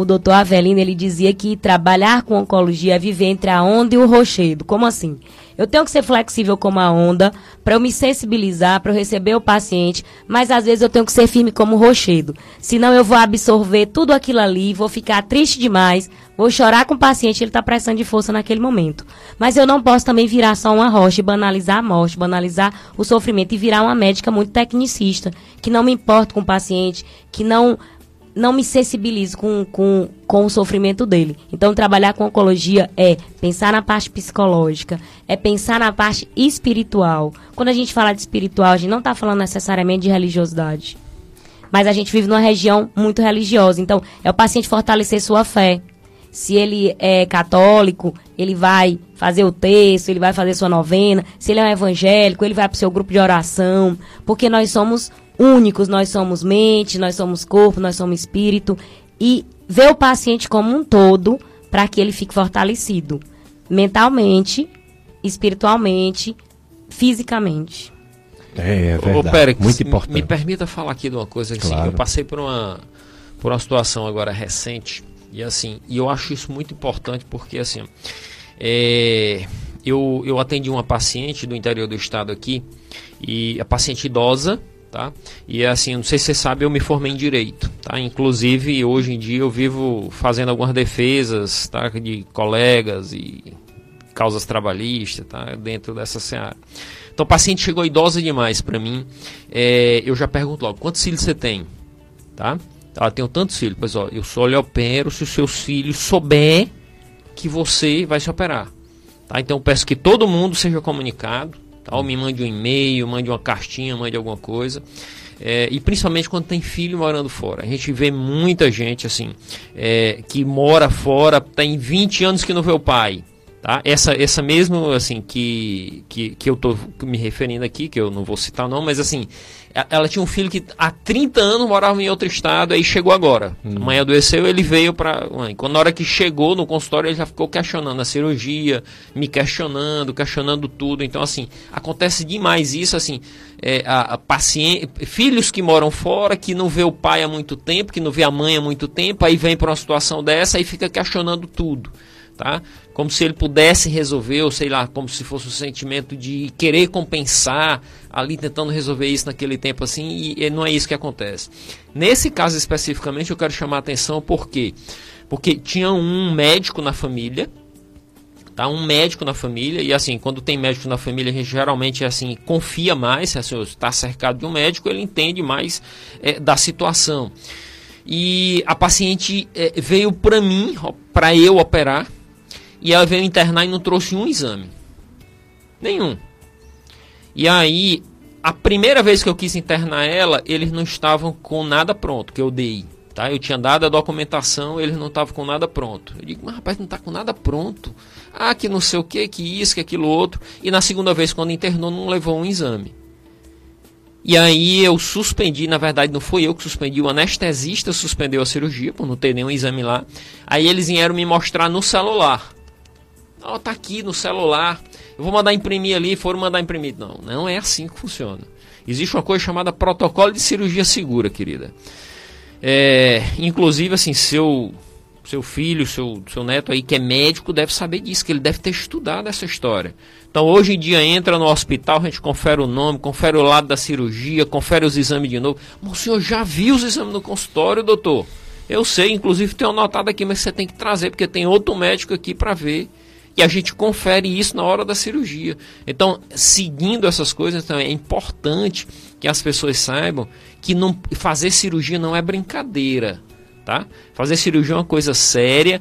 o doutor Avelino, ele dizia que trabalhar com oncologia é viver entre a onda e o rochedo. Como assim? Eu tenho que ser flexível como a onda para eu me sensibilizar, para eu receber o paciente, mas às vezes eu tenho que ser firme como o rochedo. Senão eu vou absorver tudo aquilo ali, vou ficar triste demais, vou chorar com o paciente, ele está precisando de força naquele momento. Mas eu não posso também virar só uma rocha e banalizar a morte, banalizar o sofrimento e virar uma médica muito tecnicista, que não me importa com o paciente, que não não me sensibilizo com, com, com o sofrimento dele. Então, trabalhar com oncologia é pensar na parte psicológica, é pensar na parte espiritual. Quando a gente fala de espiritual, a gente não está falando necessariamente de religiosidade. Mas a gente vive numa região muito religiosa. Então, é o paciente fortalecer sua fé. Se ele é católico, ele vai fazer o texto, ele vai fazer sua novena. Se ele é um evangélico, ele vai para o seu grupo de oração. Porque nós somos únicos, nós somos mente, nós somos corpo, nós somos espírito e ver o paciente como um todo para que ele fique fortalecido mentalmente, espiritualmente, fisicamente. É, é verdade. Ô, muito importante. Me permita falar aqui de uma coisa assim, claro. eu passei por uma por uma situação agora recente e assim, e eu acho isso muito importante porque assim, é, eu, eu atendi uma paciente do interior do estado aqui e a paciente idosa tá? E assim, não sei se você sabe, eu me formei em direito, tá? Inclusive, hoje em dia eu vivo fazendo algumas defesas, tá? De colegas e causas trabalhistas, tá? Dentro dessa seara. Então, o paciente chegou idosa demais para mim. É, eu já pergunto logo, quantos filhos você tem? Tá? Ela tem tantos filhos. Pois, ó, eu só lhe opero se os seus filhos souber que você vai se operar. Tá? Então, peço que todo mundo seja comunicado, Tal, me mande um e-mail, mande uma cartinha, mande alguma coisa. É, e principalmente quando tem filho morando fora. A gente vê muita gente assim é, que mora fora, tem 20 anos que não vê o pai. Tá? Essa, essa mesmo assim que, que, que eu estou me referindo aqui, que eu não vou citar não, mas assim, ela tinha um filho que há 30 anos morava em outro estado, aí chegou agora. Hum. A mãe adoeceu, ele veio para. Quando na hora que chegou no consultório, ele já ficou questionando a cirurgia, me questionando, questionando tudo. Então, assim, acontece demais isso, assim, é, a, a paciente, filhos que moram fora, que não vê o pai há muito tempo, que não vê a mãe há muito tempo, aí vem para uma situação dessa e fica questionando tudo tá? Como se ele pudesse resolver, ou sei lá, como se fosse o sentimento de querer compensar, ali tentando resolver isso naquele tempo assim, e, e não é isso que acontece. Nesse caso especificamente, eu quero chamar a atenção por quê? Porque tinha um médico na família, tá? Um médico na família, e assim, quando tem médico na família, a gente geralmente assim, confia mais, assim, está cercado de um médico, ele entende mais é, da situação. E a paciente é, veio para mim, para eu operar, e ela veio internar e não trouxe um exame. Nenhum. E aí, a primeira vez que eu quis internar ela, eles não estavam com nada pronto, que eu dei. Tá? Eu tinha dado a documentação, eles não estavam com nada pronto. Eu digo, mas rapaz, não está com nada pronto. Ah, que não sei o que, que isso, que aquilo outro. E na segunda vez, quando internou, não levou um exame. E aí eu suspendi, na verdade não foi eu que suspendi, o anestesista suspendeu a cirurgia, por não ter nenhum exame lá. Aí eles vieram me mostrar no celular. Ó, oh, tá aqui no celular. Eu vou mandar imprimir ali, foram mandar imprimir. Não, não é assim que funciona. Existe uma coisa chamada protocolo de cirurgia segura, querida. É, inclusive, assim, seu, seu filho, seu, seu neto aí que é médico deve saber disso, que ele deve ter estudado essa história. Então, hoje em dia, entra no hospital, a gente confere o nome, confere o lado da cirurgia, confere os exames de novo. Mas o senhor já viu os exames no consultório, doutor? Eu sei, inclusive tenho anotado aqui, mas você tem que trazer, porque tem outro médico aqui para ver e a gente confere isso na hora da cirurgia. Então, seguindo essas coisas, então, é importante que as pessoas saibam que não, fazer cirurgia não é brincadeira. Tá? Fazer cirurgia é uma coisa séria.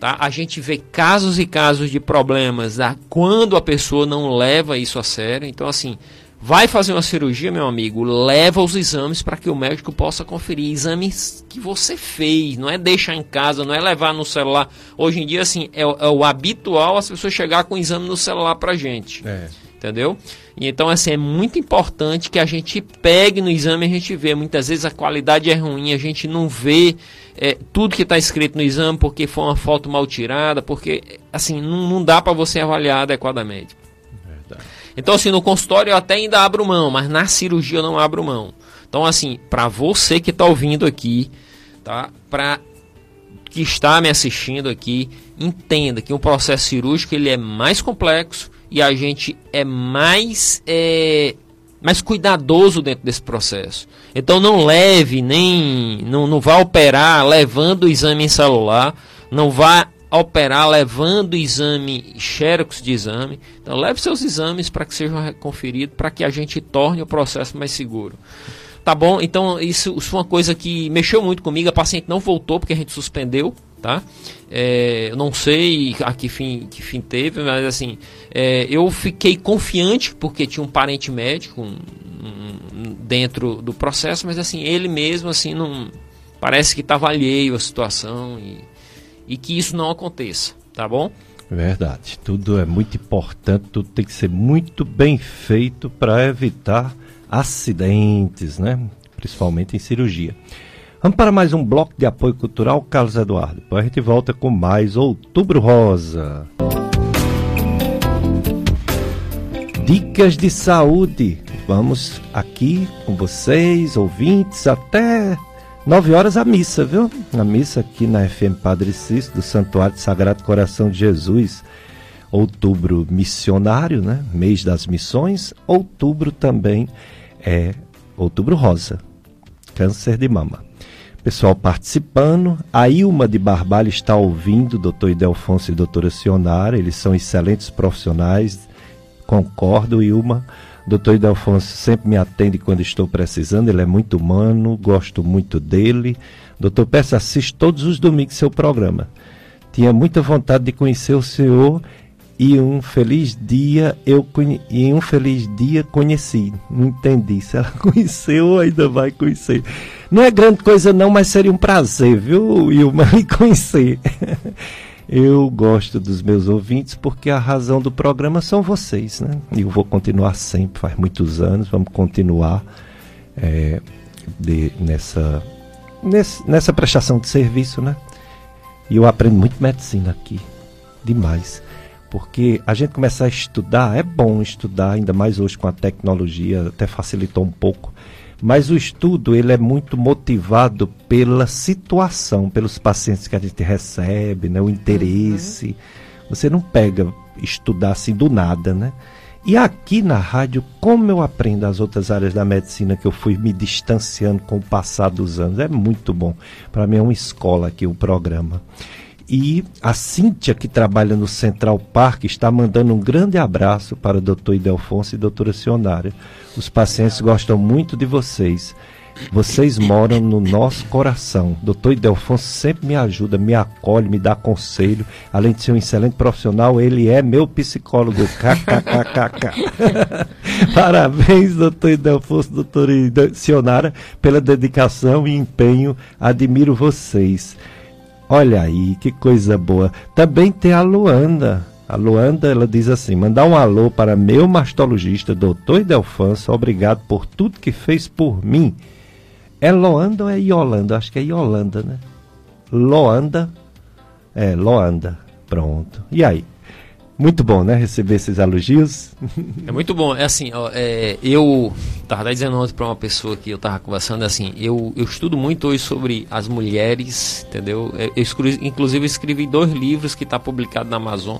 Tá? A gente vê casos e casos de problemas tá? quando a pessoa não leva isso a sério. Então, assim, Vai fazer uma cirurgia, meu amigo, leva os exames para que o médico possa conferir exames que você fez, não é deixar em casa, não é levar no celular. Hoje em dia, assim, é, é o habitual as pessoas chegar com o exame no celular para gente. É. Entendeu? Então, assim, é muito importante que a gente pegue no exame e a gente vê. Muitas vezes a qualidade é ruim, a gente não vê é, tudo que está escrito no exame porque foi uma foto mal tirada, porque, assim, não, não dá para você avaliar adequadamente. Então, assim, no consultório eu até ainda abro mão, mas na cirurgia eu não abro mão. Então, assim, para você que está ouvindo aqui, tá? Para que está me assistindo aqui entenda que um processo cirúrgico ele é mais complexo e a gente é mais é, mais cuidadoso dentro desse processo. Então não leve nem não, não vá operar levando o exame em celular, não vá operar levando exame xerox de exame. Então leve seus exames para que sejam conferidos para que a gente torne o processo mais seguro. Tá bom? Então isso, isso foi uma coisa que mexeu muito comigo. A paciente não voltou porque a gente suspendeu, tá? É, eu não sei a que fim, que fim teve, mas assim, é, eu fiquei confiante porque tinha um parente médico um, um, dentro do processo, mas assim, ele mesmo assim não parece que estava alheio à situação e, e que isso não aconteça, tá bom? Verdade. Tudo é muito importante, tudo tem que ser muito bem feito para evitar acidentes, né? Principalmente em cirurgia. Vamos para mais um bloco de apoio cultural, Carlos Eduardo. Depois a gente volta com mais Outubro Rosa. Dicas de saúde. Vamos aqui com vocês, ouvintes, até 9 horas a missa, viu? A missa aqui na FM Padre Cício, do Santuário Sagrado Coração de Jesus. Outubro missionário, né? Mês das missões. Outubro também é Outubro Rosa, câncer de mama. Pessoal participando, a Ilma de Barbalho está ouvindo, doutor Idelfonso e doutora Sionara, eles são excelentes profissionais, concordo, Ilma. Doutor Idelfonso sempre me atende quando estou precisando, ele é muito humano, gosto muito dele. Doutor Peça, assiste todos os domingos seu programa. Tinha muita vontade de conhecer o senhor e um feliz dia eu e um feliz dia conheci. Não entendi se ela conheceu ou ainda vai conhecer. Não é grande coisa não, mas seria um prazer, viu, Ilma, me conhecer. Eu gosto dos meus ouvintes porque a razão do programa são vocês, né? E eu vou continuar sempre, faz muitos anos, vamos continuar é, de, nessa, nessa, nessa prestação de serviço, né? E eu aprendo muito medicina aqui, demais porque a gente começar a estudar, é bom estudar, ainda mais hoje com a tecnologia, até facilitou um pouco, mas o estudo ele é muito motivado pela situação, pelos pacientes que a gente recebe, né, o interesse. Uhum. Você não pega estudar assim do nada, né? E aqui na rádio, como eu aprendo as outras áreas da medicina que eu fui me distanciando com o passar dos anos, é muito bom. Para mim é uma escola aqui o programa. E a Cíntia, que trabalha no Central Park, está mandando um grande abraço para o doutor Idelfonso e doutora Cionária. Os pacientes gostam muito de vocês. Vocês moram no nosso coração. Doutor Idelfonso sempre me ajuda, me acolhe, me dá conselho. Além de ser um excelente profissional, ele é meu psicólogo. KKKKK. Parabéns, doutor Idelfonso, doutora Cionara, pela dedicação e empenho. Admiro vocês. Olha aí, que coisa boa. Também tem a Luanda. A Luanda, ela diz assim: mandar um alô para meu mastologista, doutor Idelfanso, obrigado por tudo que fez por mim. É Loanda ou é Yolanda? Acho que é Yolanda, né? Loanda. É, Loanda. Pronto. E aí? Muito bom, né? Receber esses elogios. É muito bom. É assim, ó, é, eu estava dizendo ontem para uma pessoa que eu estava conversando, é assim, eu, eu estudo muito hoje sobre as mulheres, entendeu? É, eu, eu inclusive escrevi dois livros que está publicado na Amazon,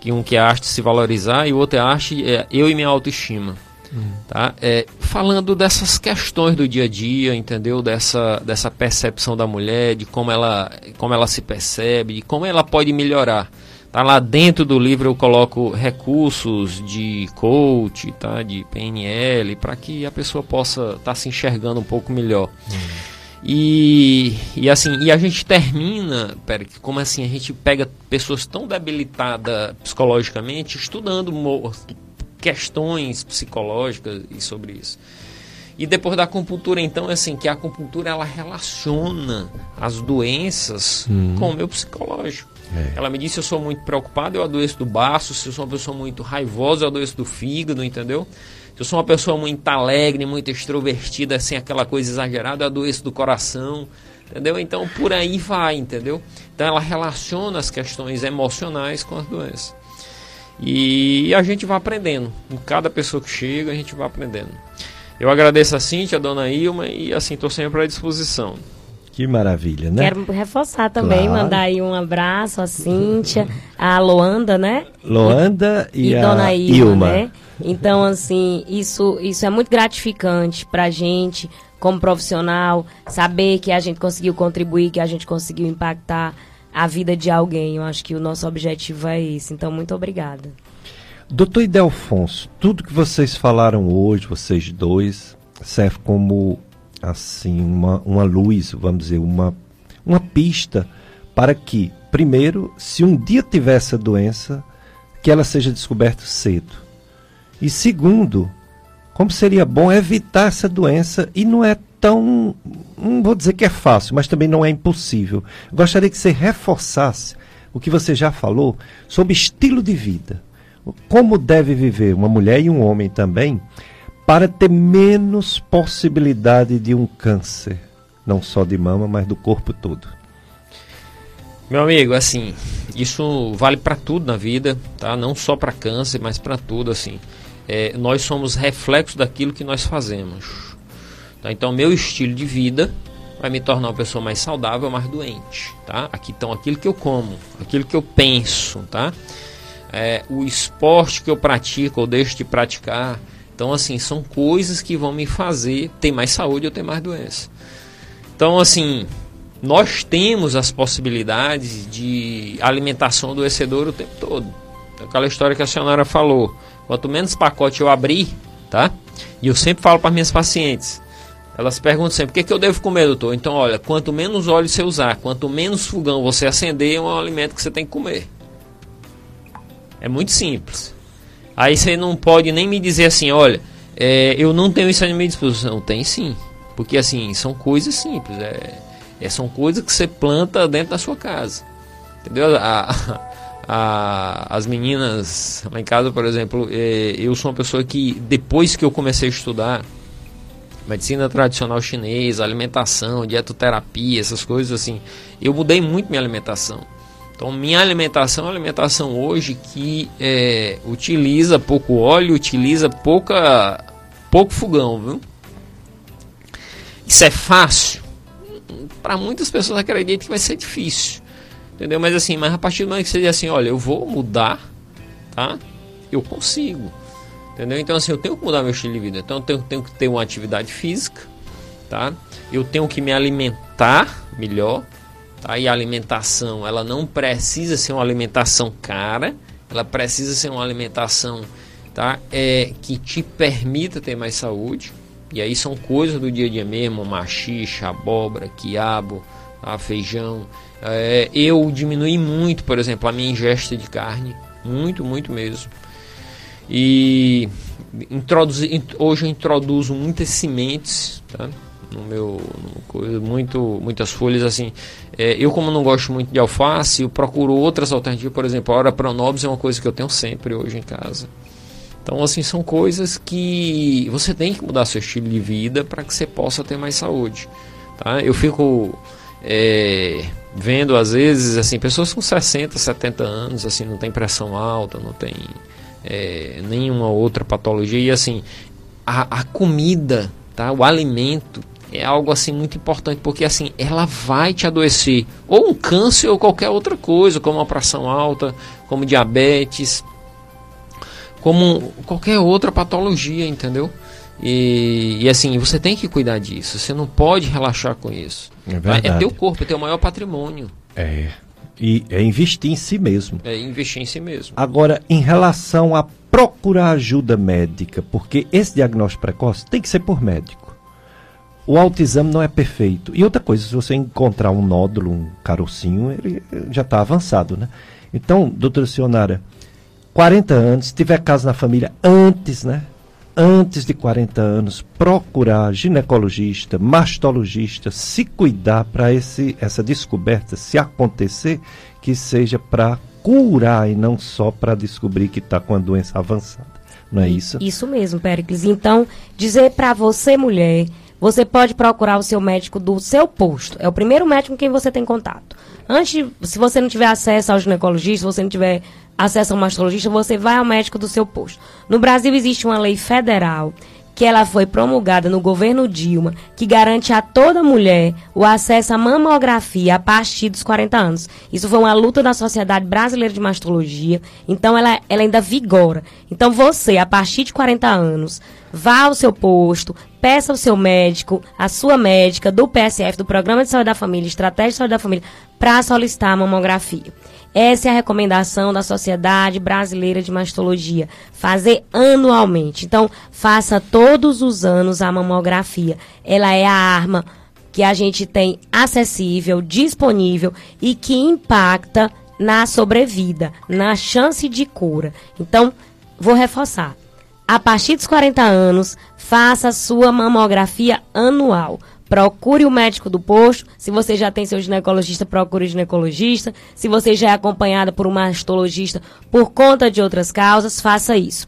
que um que é arte se valorizar e o outro é arte é, eu e minha autoestima. Hum. Tá? É, falando dessas questões do dia a dia, entendeu? Dessa, dessa percepção da mulher, de como ela, como ela se percebe, de como ela pode melhorar. Tá lá dentro do livro eu coloco recursos de coach, tá? De PNL, para que a pessoa possa estar tá se enxergando um pouco melhor. Hum. E, e assim, e a gente termina, pera, como assim, a gente pega pessoas tão debilitadas psicologicamente estudando questões psicológicas e sobre isso. E depois da acupuntura, então, é assim, que a acupuntura ela relaciona as doenças hum. com o meu psicológico. É. Ela me disse: eu sou muito preocupado, eu adoeço do baço. Se eu sou uma pessoa muito raivosa, eu adoeço do fígado, entendeu? Se eu sou uma pessoa muito alegre, muito extrovertida, sem aquela coisa exagerada, eu adoeço do coração, entendeu? Então por aí vai, entendeu? Então ela relaciona as questões emocionais com as doenças. E a gente vai aprendendo. Com cada pessoa que chega, a gente vai aprendendo. Eu agradeço a Cintia, a dona Ilma, e assim, estou sempre à disposição. Que maravilha, né? Quero reforçar também, Claro. mandar aí um abraço a Cíntia, a Loanda, né? Loanda e, e, a Dona Ilma, Ilma. né? Então, assim, isso, isso é muito gratificante pra gente, como profissional, saber que a gente conseguiu contribuir, que a gente conseguiu impactar a vida de alguém. Eu acho que o nosso objetivo é esse. Então, muito obrigada. Doutor Idelfonso, tudo que vocês falaram hoje, vocês dois, serve como assim uma, uma luz, vamos dizer, uma, uma pista para que, primeiro, se um dia tiver essa doença, que ela seja descoberta cedo. E segundo, como seria bom evitar essa doença e não é tão, não vou dizer que é fácil, mas também não é impossível. Gostaria que você reforçasse o que você já falou sobre estilo de vida. Como deve viver uma mulher e um homem também para ter menos possibilidade de um câncer, não só de mama, mas do corpo todo. Meu amigo, assim, isso vale para tudo na vida, tá? Não só para câncer, mas para tudo, assim. É, nós somos reflexo daquilo que nós fazemos. Tá? Então, meu estilo de vida vai me tornar uma pessoa mais saudável, mais doente, tá? Aqui estão aquilo que eu como, aquilo que eu penso, tá? É, o esporte que eu pratico ou deixo de praticar. Então, assim, são coisas que vão me fazer ter mais saúde ou ter mais doença. Então, assim, nós temos as possibilidades de alimentação adoecedora o tempo todo. Aquela história que a senhora falou. Quanto menos pacote eu abrir, tá? E eu sempre falo para minhas pacientes. Elas perguntam sempre: o que, que eu devo comer, doutor? Então, olha, quanto menos óleo você usar, quanto menos fogão você acender, é um alimento que você tem que comer. É muito simples. Aí você não pode nem me dizer assim: olha, é, eu não tenho isso à minha disposição. Tem sim. Porque assim, são coisas simples. É, é, são coisas que você planta dentro da sua casa. Entendeu? A, a, as meninas lá em casa, por exemplo, é, eu sou uma pessoa que depois que eu comecei a estudar medicina tradicional chinesa, alimentação, dietoterapia, essas coisas assim, eu mudei muito minha alimentação. Então, minha alimentação é uma alimentação hoje que é, utiliza pouco óleo, utiliza pouca, pouco fogão, viu? Isso é fácil? Para muitas pessoas acreditam que vai ser difícil. Entendeu? Mas assim, mas a partir do momento que você diz assim, olha, eu vou mudar, tá? Eu consigo. Entendeu? Então assim, eu tenho que mudar meu estilo de vida. Então eu tenho, tenho que ter uma atividade física, tá? Eu tenho que me alimentar melhor, tá? E a alimentação, ela não precisa ser uma alimentação cara, ela precisa ser uma alimentação, tá? É que te permita ter mais saúde. E aí são coisas do dia a dia mesmo, machixa, abóbora, quiabo, tá? feijão. É, eu diminui muito, por exemplo, a minha ingesta de carne, muito, muito mesmo. E introduzi, hoje eu introduzo muitas sementes, tá? No meu, muito, muitas folhas assim. É, eu como não gosto muito de alface, eu procuro outras alternativas, por exemplo, a hora pronobis é uma coisa que eu tenho sempre hoje em casa. Então, assim, são coisas que você tem que mudar seu estilo de vida para que você possa ter mais saúde. Tá? Eu fico é, vendo, às vezes, assim, pessoas com 60, 70 anos, assim, não tem pressão alta, não tem é, nenhuma outra patologia. E, assim, a, a comida, tá? o alimento, é algo assim muito importante porque assim ela vai te adoecer ou um câncer ou qualquer outra coisa como uma pressão alta como diabetes como qualquer outra patologia, entendeu? E, e, assim, você tem que cuidar disso, você não pode relaxar com isso. É verdade. É teu corpo, é teu maior patrimônio. É. E é investir em si mesmo. É investir em si mesmo. Agora, em relação a procurar ajuda médica, porque esse diagnóstico precoce tem que ser por médico. O autoexame não é perfeito. E outra coisa, se você encontrar um nódulo, um carocinho, ele já está avançado, né? Então, doutora Sionara, 40 anos, se tiver caso na família antes, né? Antes de 40 anos, procurar ginecologista, mastologista, se cuidar para essa descoberta, se acontecer, que seja para curar e não só para descobrir que está com a doença avançada. Não é isso? Isso mesmo, Pericles. Então, dizer para você, mulher, você pode procurar o seu médico do seu posto. É o primeiro médico com quem você tem contato. Antes, se você não tiver acesso ao ginecologista, se você não tiver acesso ao mastologista, você vai ao médico do seu posto. No Brasil existe uma lei federal que ela foi promulgada no governo Dilma, que garante a toda mulher o acesso à mamografia a partir dos 40 anos. Isso foi uma luta da Sociedade Brasileira de Mastologia, então ela, ela ainda vigora. Então você, a partir de 40 anos, vá ao seu posto, peça ao seu médico, a sua médica do PSF, do Programa de Saúde da Família, Estratégia de Saúde da Família, para solicitar a mamografia. Essa é a recomendação da Sociedade Brasileira de Mastologia, fazer anualmente. Então, faça todos os anos a mamografia. Ela é a arma que a gente tem acessível, disponível e que impacta na sobrevida, na chance de cura. Então, vou reforçar. A partir dos 40 anos, faça sua mamografia anual. Procure o médico do posto. Se você já tem seu ginecologista, procure o ginecologista. Se você já é acompanhada por um mastologista por conta de outras causas, faça isso.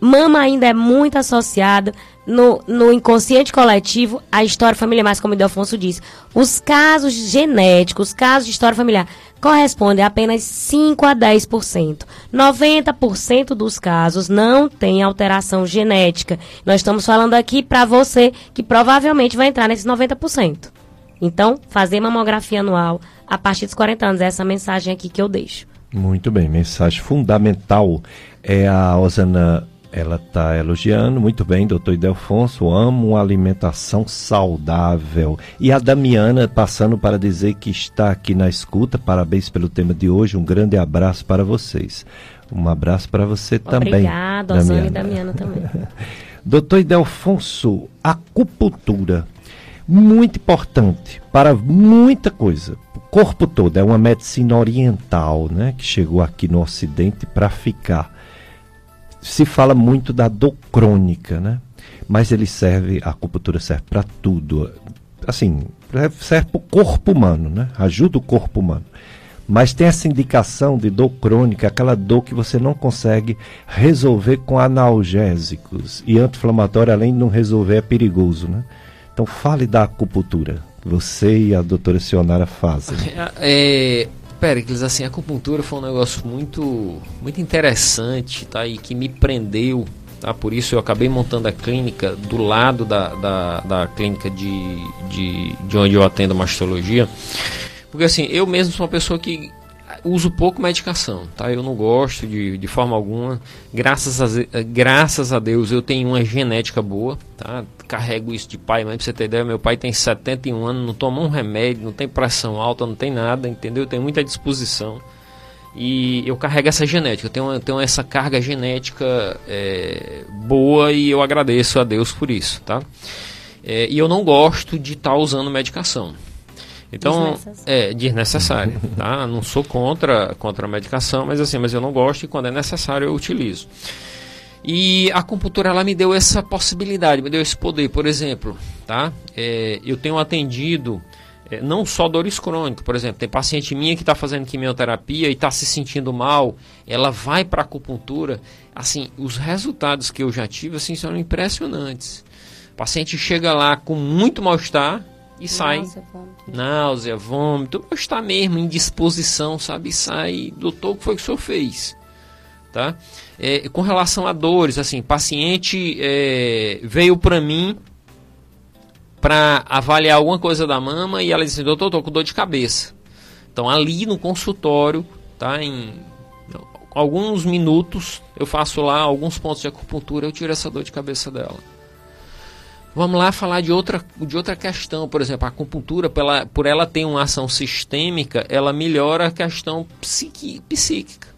Mama ainda é muito associada no, no inconsciente coletivo à história familiar, mas como o Delfonso disse, os casos genéticos, os casos de história familiar, correspondem a apenas 5 a 10%. 90% dos casos não tem alteração genética. Nós estamos falando aqui para você que provavelmente vai entrar nesses 90%. Então, fazer mamografia anual a partir dos 40 anos, é essa mensagem aqui que eu deixo. Muito bem, mensagem fundamental é a Osana ela está elogiando muito bem, doutor Idelfonso. Amo uma alimentação saudável. E a Damiana passando para dizer que está aqui na escuta. Parabéns pelo tema de hoje. Um grande abraço para vocês. Um abraço para você Obrigada, também. Obrigada, Damiana. e Damiana também. doutor Idelfonso, acupuntura. Muito importante para muita coisa. O corpo todo é uma medicina oriental, né? Que chegou aqui no Ocidente para ficar se fala muito da dor crônica, né? Mas ele serve, a acupuntura serve para tudo. Assim, serve para o corpo humano, né? Ajuda o corpo humano. Mas tem essa indicação de dor crônica, aquela dor que você não consegue resolver com analgésicos. E anti-inflamatório, além de não resolver, é perigoso, né? Então fale da acupuntura. Você e a doutora Sionara fazem. É, Pericles, assim, a acupuntura foi um negócio muito, muito interessante, tá? E que me prendeu, tá? Por isso eu acabei montando a clínica do lado da, da, da clínica de, de, de onde eu atendo mastologia. Porque assim, eu mesmo sou uma pessoa que uso pouco medicação, tá? Eu não gosto de, de forma alguma. Graças a, graças a Deus eu tenho uma genética boa, tá? Carrego isso de pai, mas pra você ter ideia, meu pai tem 71 anos, não toma um remédio, não tem pressão alta, não tem nada, entendeu? Eu tenho muita disposição. E eu carrego essa genética, eu tenho, eu tenho essa carga genética é, boa e eu agradeço a Deus por isso, tá? É, e eu não gosto de estar tá usando medicação. Então, é desnecessário, tá? Não sou contra, contra a medicação, mas assim, mas eu não gosto e quando é necessário eu utilizo. E a acupuntura ela me deu essa possibilidade, me deu esse poder. Por exemplo, tá? É, eu tenho atendido é, não só dores crônicas, por exemplo, tem paciente minha que está fazendo quimioterapia e está se sentindo mal, ela vai para a acupuntura, assim, os resultados que eu já tive assim são impressionantes. O paciente chega lá com muito mal-estar, e sai. Náusea, vômito. Náusea, vômito. Está mesmo indisposição, sabe? E sai, doutor, o que foi que o senhor fez? Tá? É, com relação a dores, assim, paciente é, veio para mim para avaliar alguma coisa da mama e ela disse, doutor, estou com dor de cabeça. Então ali no consultório, tá? Em alguns minutos eu faço lá alguns pontos de acupuntura, eu tiro essa dor de cabeça dela. Vamos lá falar de outra, de outra questão, por exemplo, a acupuntura, pela, por ela ter uma ação sistêmica, ela melhora a questão psiqui, psíquica.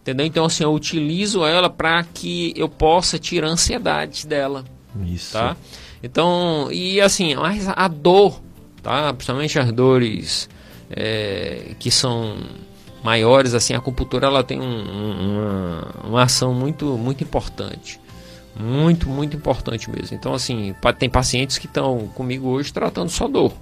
Entendeu? Então, assim, eu utilizo ela para que eu possa tirar a ansiedade dela. Isso. Tá? Então, e assim, mas a dor, tá? Principalmente as dores é, que são maiores, assim, a acupuntura ela tem um, uma, uma ação muito, muito importante. Muito, muito importante mesmo. Então, assim, tem pacientes que estão comigo hoje tratando só dor.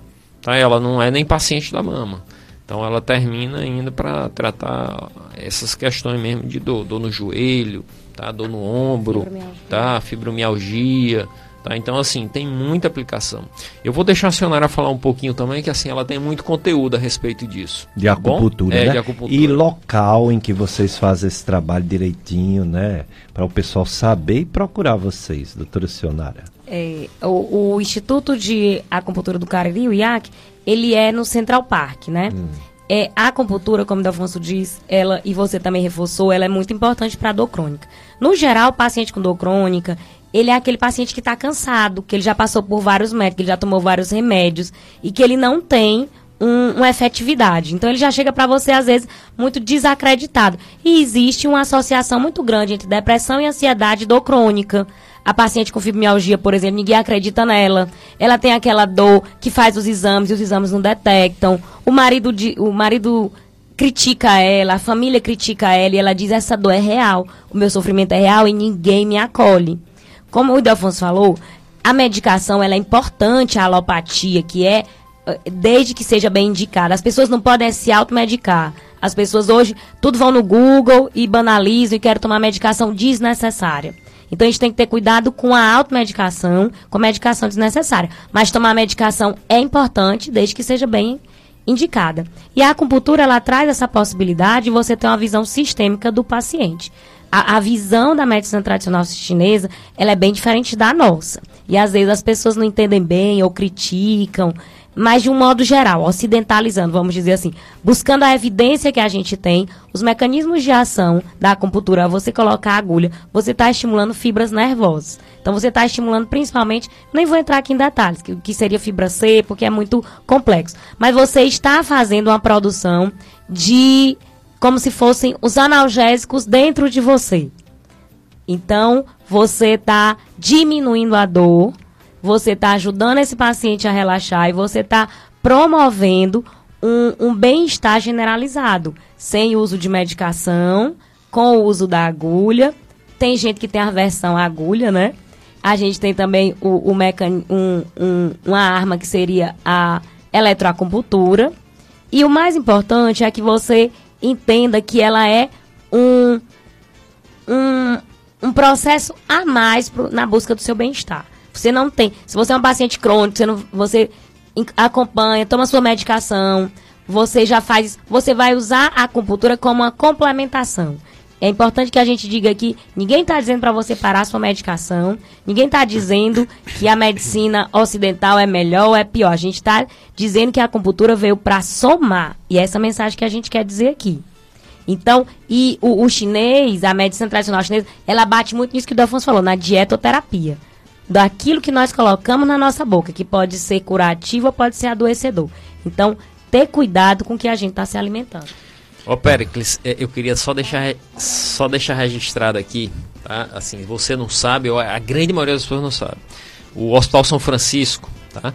Tá? Ela não é nem paciente da mama. Então, ela termina indo para tratar essas questões mesmo de dor. Dor no joelho, tá? dor no ombro, fibromialgia. tá? fibromialgia. Tá? Então, assim, tem muita aplicação. Eu vou deixar a senhora falar um pouquinho também, que assim, ela tem muito conteúdo a respeito disso. De tá acupuntura, é, né? de acupuntura. E local em que vocês fazem esse trabalho direitinho, né? Para o pessoal saber e procurar vocês, doutora Sionara. É, o, o, Instituto de Acupuntura do Cariri, o IAC, ele é no Central Park, né? Hum. É, a acupuntura, como o Delfonso diz, ela, e você também reforçou, ela é muito importante para a dor crônica. No geral, o paciente com dor crônica, ele é aquele paciente que está cansado, que ele já passou por vários médicos, ele já tomou vários remédios e que ele não tem um, uma efetividade. Então ele já chega para você, às vezes, muito desacreditado. E existe uma associação muito grande entre depressão e ansiedade dor crônica. A paciente com fibromialgia, por exemplo, ninguém acredita nela. Ela tem aquela dor que faz os exames e os exames não detectam. O marido, de, o marido critica ela, a família critica ela e ela diz: essa dor é real, o meu sofrimento é real e ninguém me acolhe. Como o Delfonso falou, a medicação ela é importante, a alopatia, que é eh, desde que seja bem indicada. As pessoas não podem se automedicar. As pessoas hoje, tudo vão no Google e banalizam e querem tomar medicação desnecessária. Então a gente tem que ter cuidado com a automedicação, com a medicação desnecessária. Mas tomar medicação é importante, desde que seja bem indicada. E a acupuntura ela traz essa possibilidade de você ter uma visão sistêmica do paciente a, a, visão da medicina tradicional chinesa, ela é bem diferente da nossa. E às vezes as pessoas não entendem bem ou criticam, mas de um modo geral, ocidentalizando, vamos dizer assim, buscando a evidência que a gente tem, os mecanismos de ação da acupuntura, você colocar a agulha, você está estimulando fibras nervosas. Então você está estimulando principalmente, nem vou entrar aqui em detalhes, que, que seria fibra C, porque é muito complexo, mas você está fazendo uma produção de como se fossem os analgésicos dentro de você. Então, você está diminuindo a dor, você está ajudando esse paciente a relaxar e você está promovendo um, um bem-estar generalizado, sem uso de medicação, com o uso da agulha. Tem gente que tem aversão à agulha, né? A gente tem também o, o mecan... um, um, uma arma que seria a eletroacupuntura. E o mais importante é que você entenda que ela é um, um, um processo a mais pro, na busca do seu bem-estar. Você não tem. Se você é um paciente crônico, você, não, você acompanha, toma sua medicação, você já faz. Você vai usar a acupuntura como uma complementação. É importante que a gente diga aqui, ninguém está dizendo para você parar sua medicação, ninguém está dizendo que a medicina ocidental é melhor ou é pior. A gente está dizendo que a acupuntura veio para somar. E é essa mensagem que a gente quer dizer aqui. Então, e o, o, chinês, a medicina tradicional chinesa, ela bate muito nisso que o Delfonso falou, na dietoterapia. Daquilo que nós colocamos na nossa boca, que pode ser curativo ou pode ser adoecedor. Então, ter cuidado com o que a gente está se alimentando. Ô Pericles, é, eu queria só deixar, só deixar registrado aqui, tá? Assim, você não sabe, a grande maioria das pessoas não sabe. O Hospital São Francisco, tá?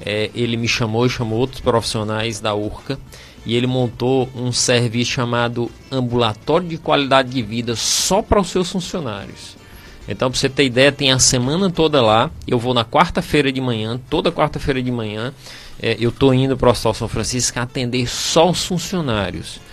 É, ele me chamou e chamou outros profissionais da URCA e ele montou um serviço chamado Ambulatório de Qualidade de Vida só para os seus funcionários. Então, para você ter ideia, tem a semana toda lá. Eu vou na quarta-feira de manhã, toda quarta-feira de manhã, é, eu estou indo para o Hospital São Francisco atender só os funcionários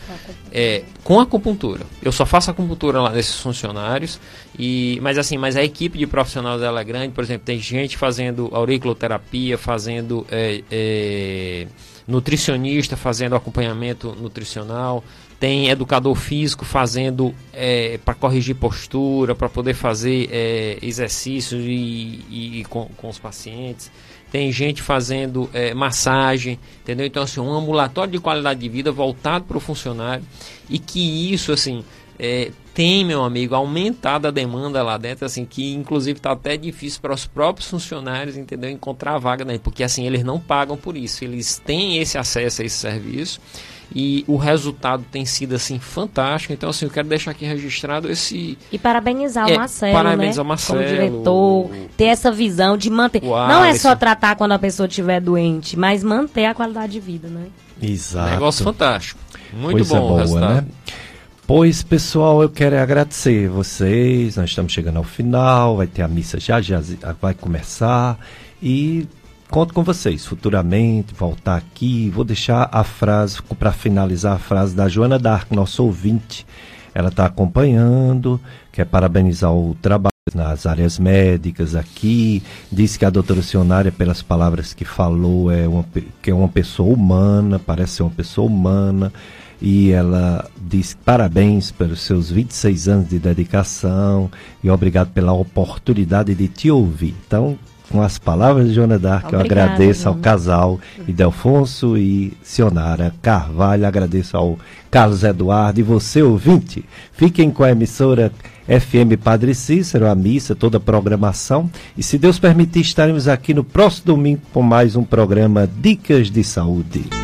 é, com acupuntura. Eu só faço acupuntura lá nesses funcionários. E, mas assim, mas a equipe de profissionais dela é grande. Por exemplo, tem gente fazendo auriculoterapia, fazendo é, é, nutricionista, fazendo acompanhamento nutricional. Tem educador físico fazendo é, para corrigir postura, para poder fazer é, exercícios e, e, e com, com os pacientes tem gente fazendo é, massagem, entendeu? Então, assim, um ambulatório de qualidade de vida voltado para o funcionário e que isso, assim, é, tem, meu amigo, aumentado a demanda lá dentro, assim, que inclusive está até difícil para os próprios funcionários, entendeu? Encontrar vaga, né? Porque, assim, eles não pagam por isso, eles têm esse acesso a esse serviço e o resultado tem sido assim fantástico. Então assim, eu quero deixar aqui registrado esse e parabenizar é, o Marcelo, parabenizar né? o Marcelo, como diretor, ter essa visão de manter. Não é só tratar quando a pessoa estiver doente, mas manter a qualidade de vida, né? Exato. Negócio fantástico. Muito Coisa bom boa, o resultado. Né? Pois, pessoal, eu quero agradecer vocês. Nós estamos chegando ao final, vai ter a missa já, já vai começar. E conto com vocês futuramente, voltar aqui. Vou deixar a frase, para finalizar, a frase da Joana Dark, nosso ouvinte. Ela está acompanhando, quer parabenizar o trabalho. nas áreas médicas aqui, disse que a doutora Cionária, pelas palavras que falou, é uma, que é uma pessoa humana, parece ser uma pessoa humana, e ela diz parabéns pelos seus 26 anos de dedicação e obrigado pela oportunidade de te ouvir. Então, com as palavras de Joana Dark, eu agradeço ao casal Idelfonso e Sionara Carvalho, agradeço ao Carlos Eduardo e você, ouvinte. Fiquem com a emissora FM Padre Cícero, a missa, toda a programação. E se Deus permitir, estaremos aqui no próximo domingo com mais um programa Dicas de Saúde.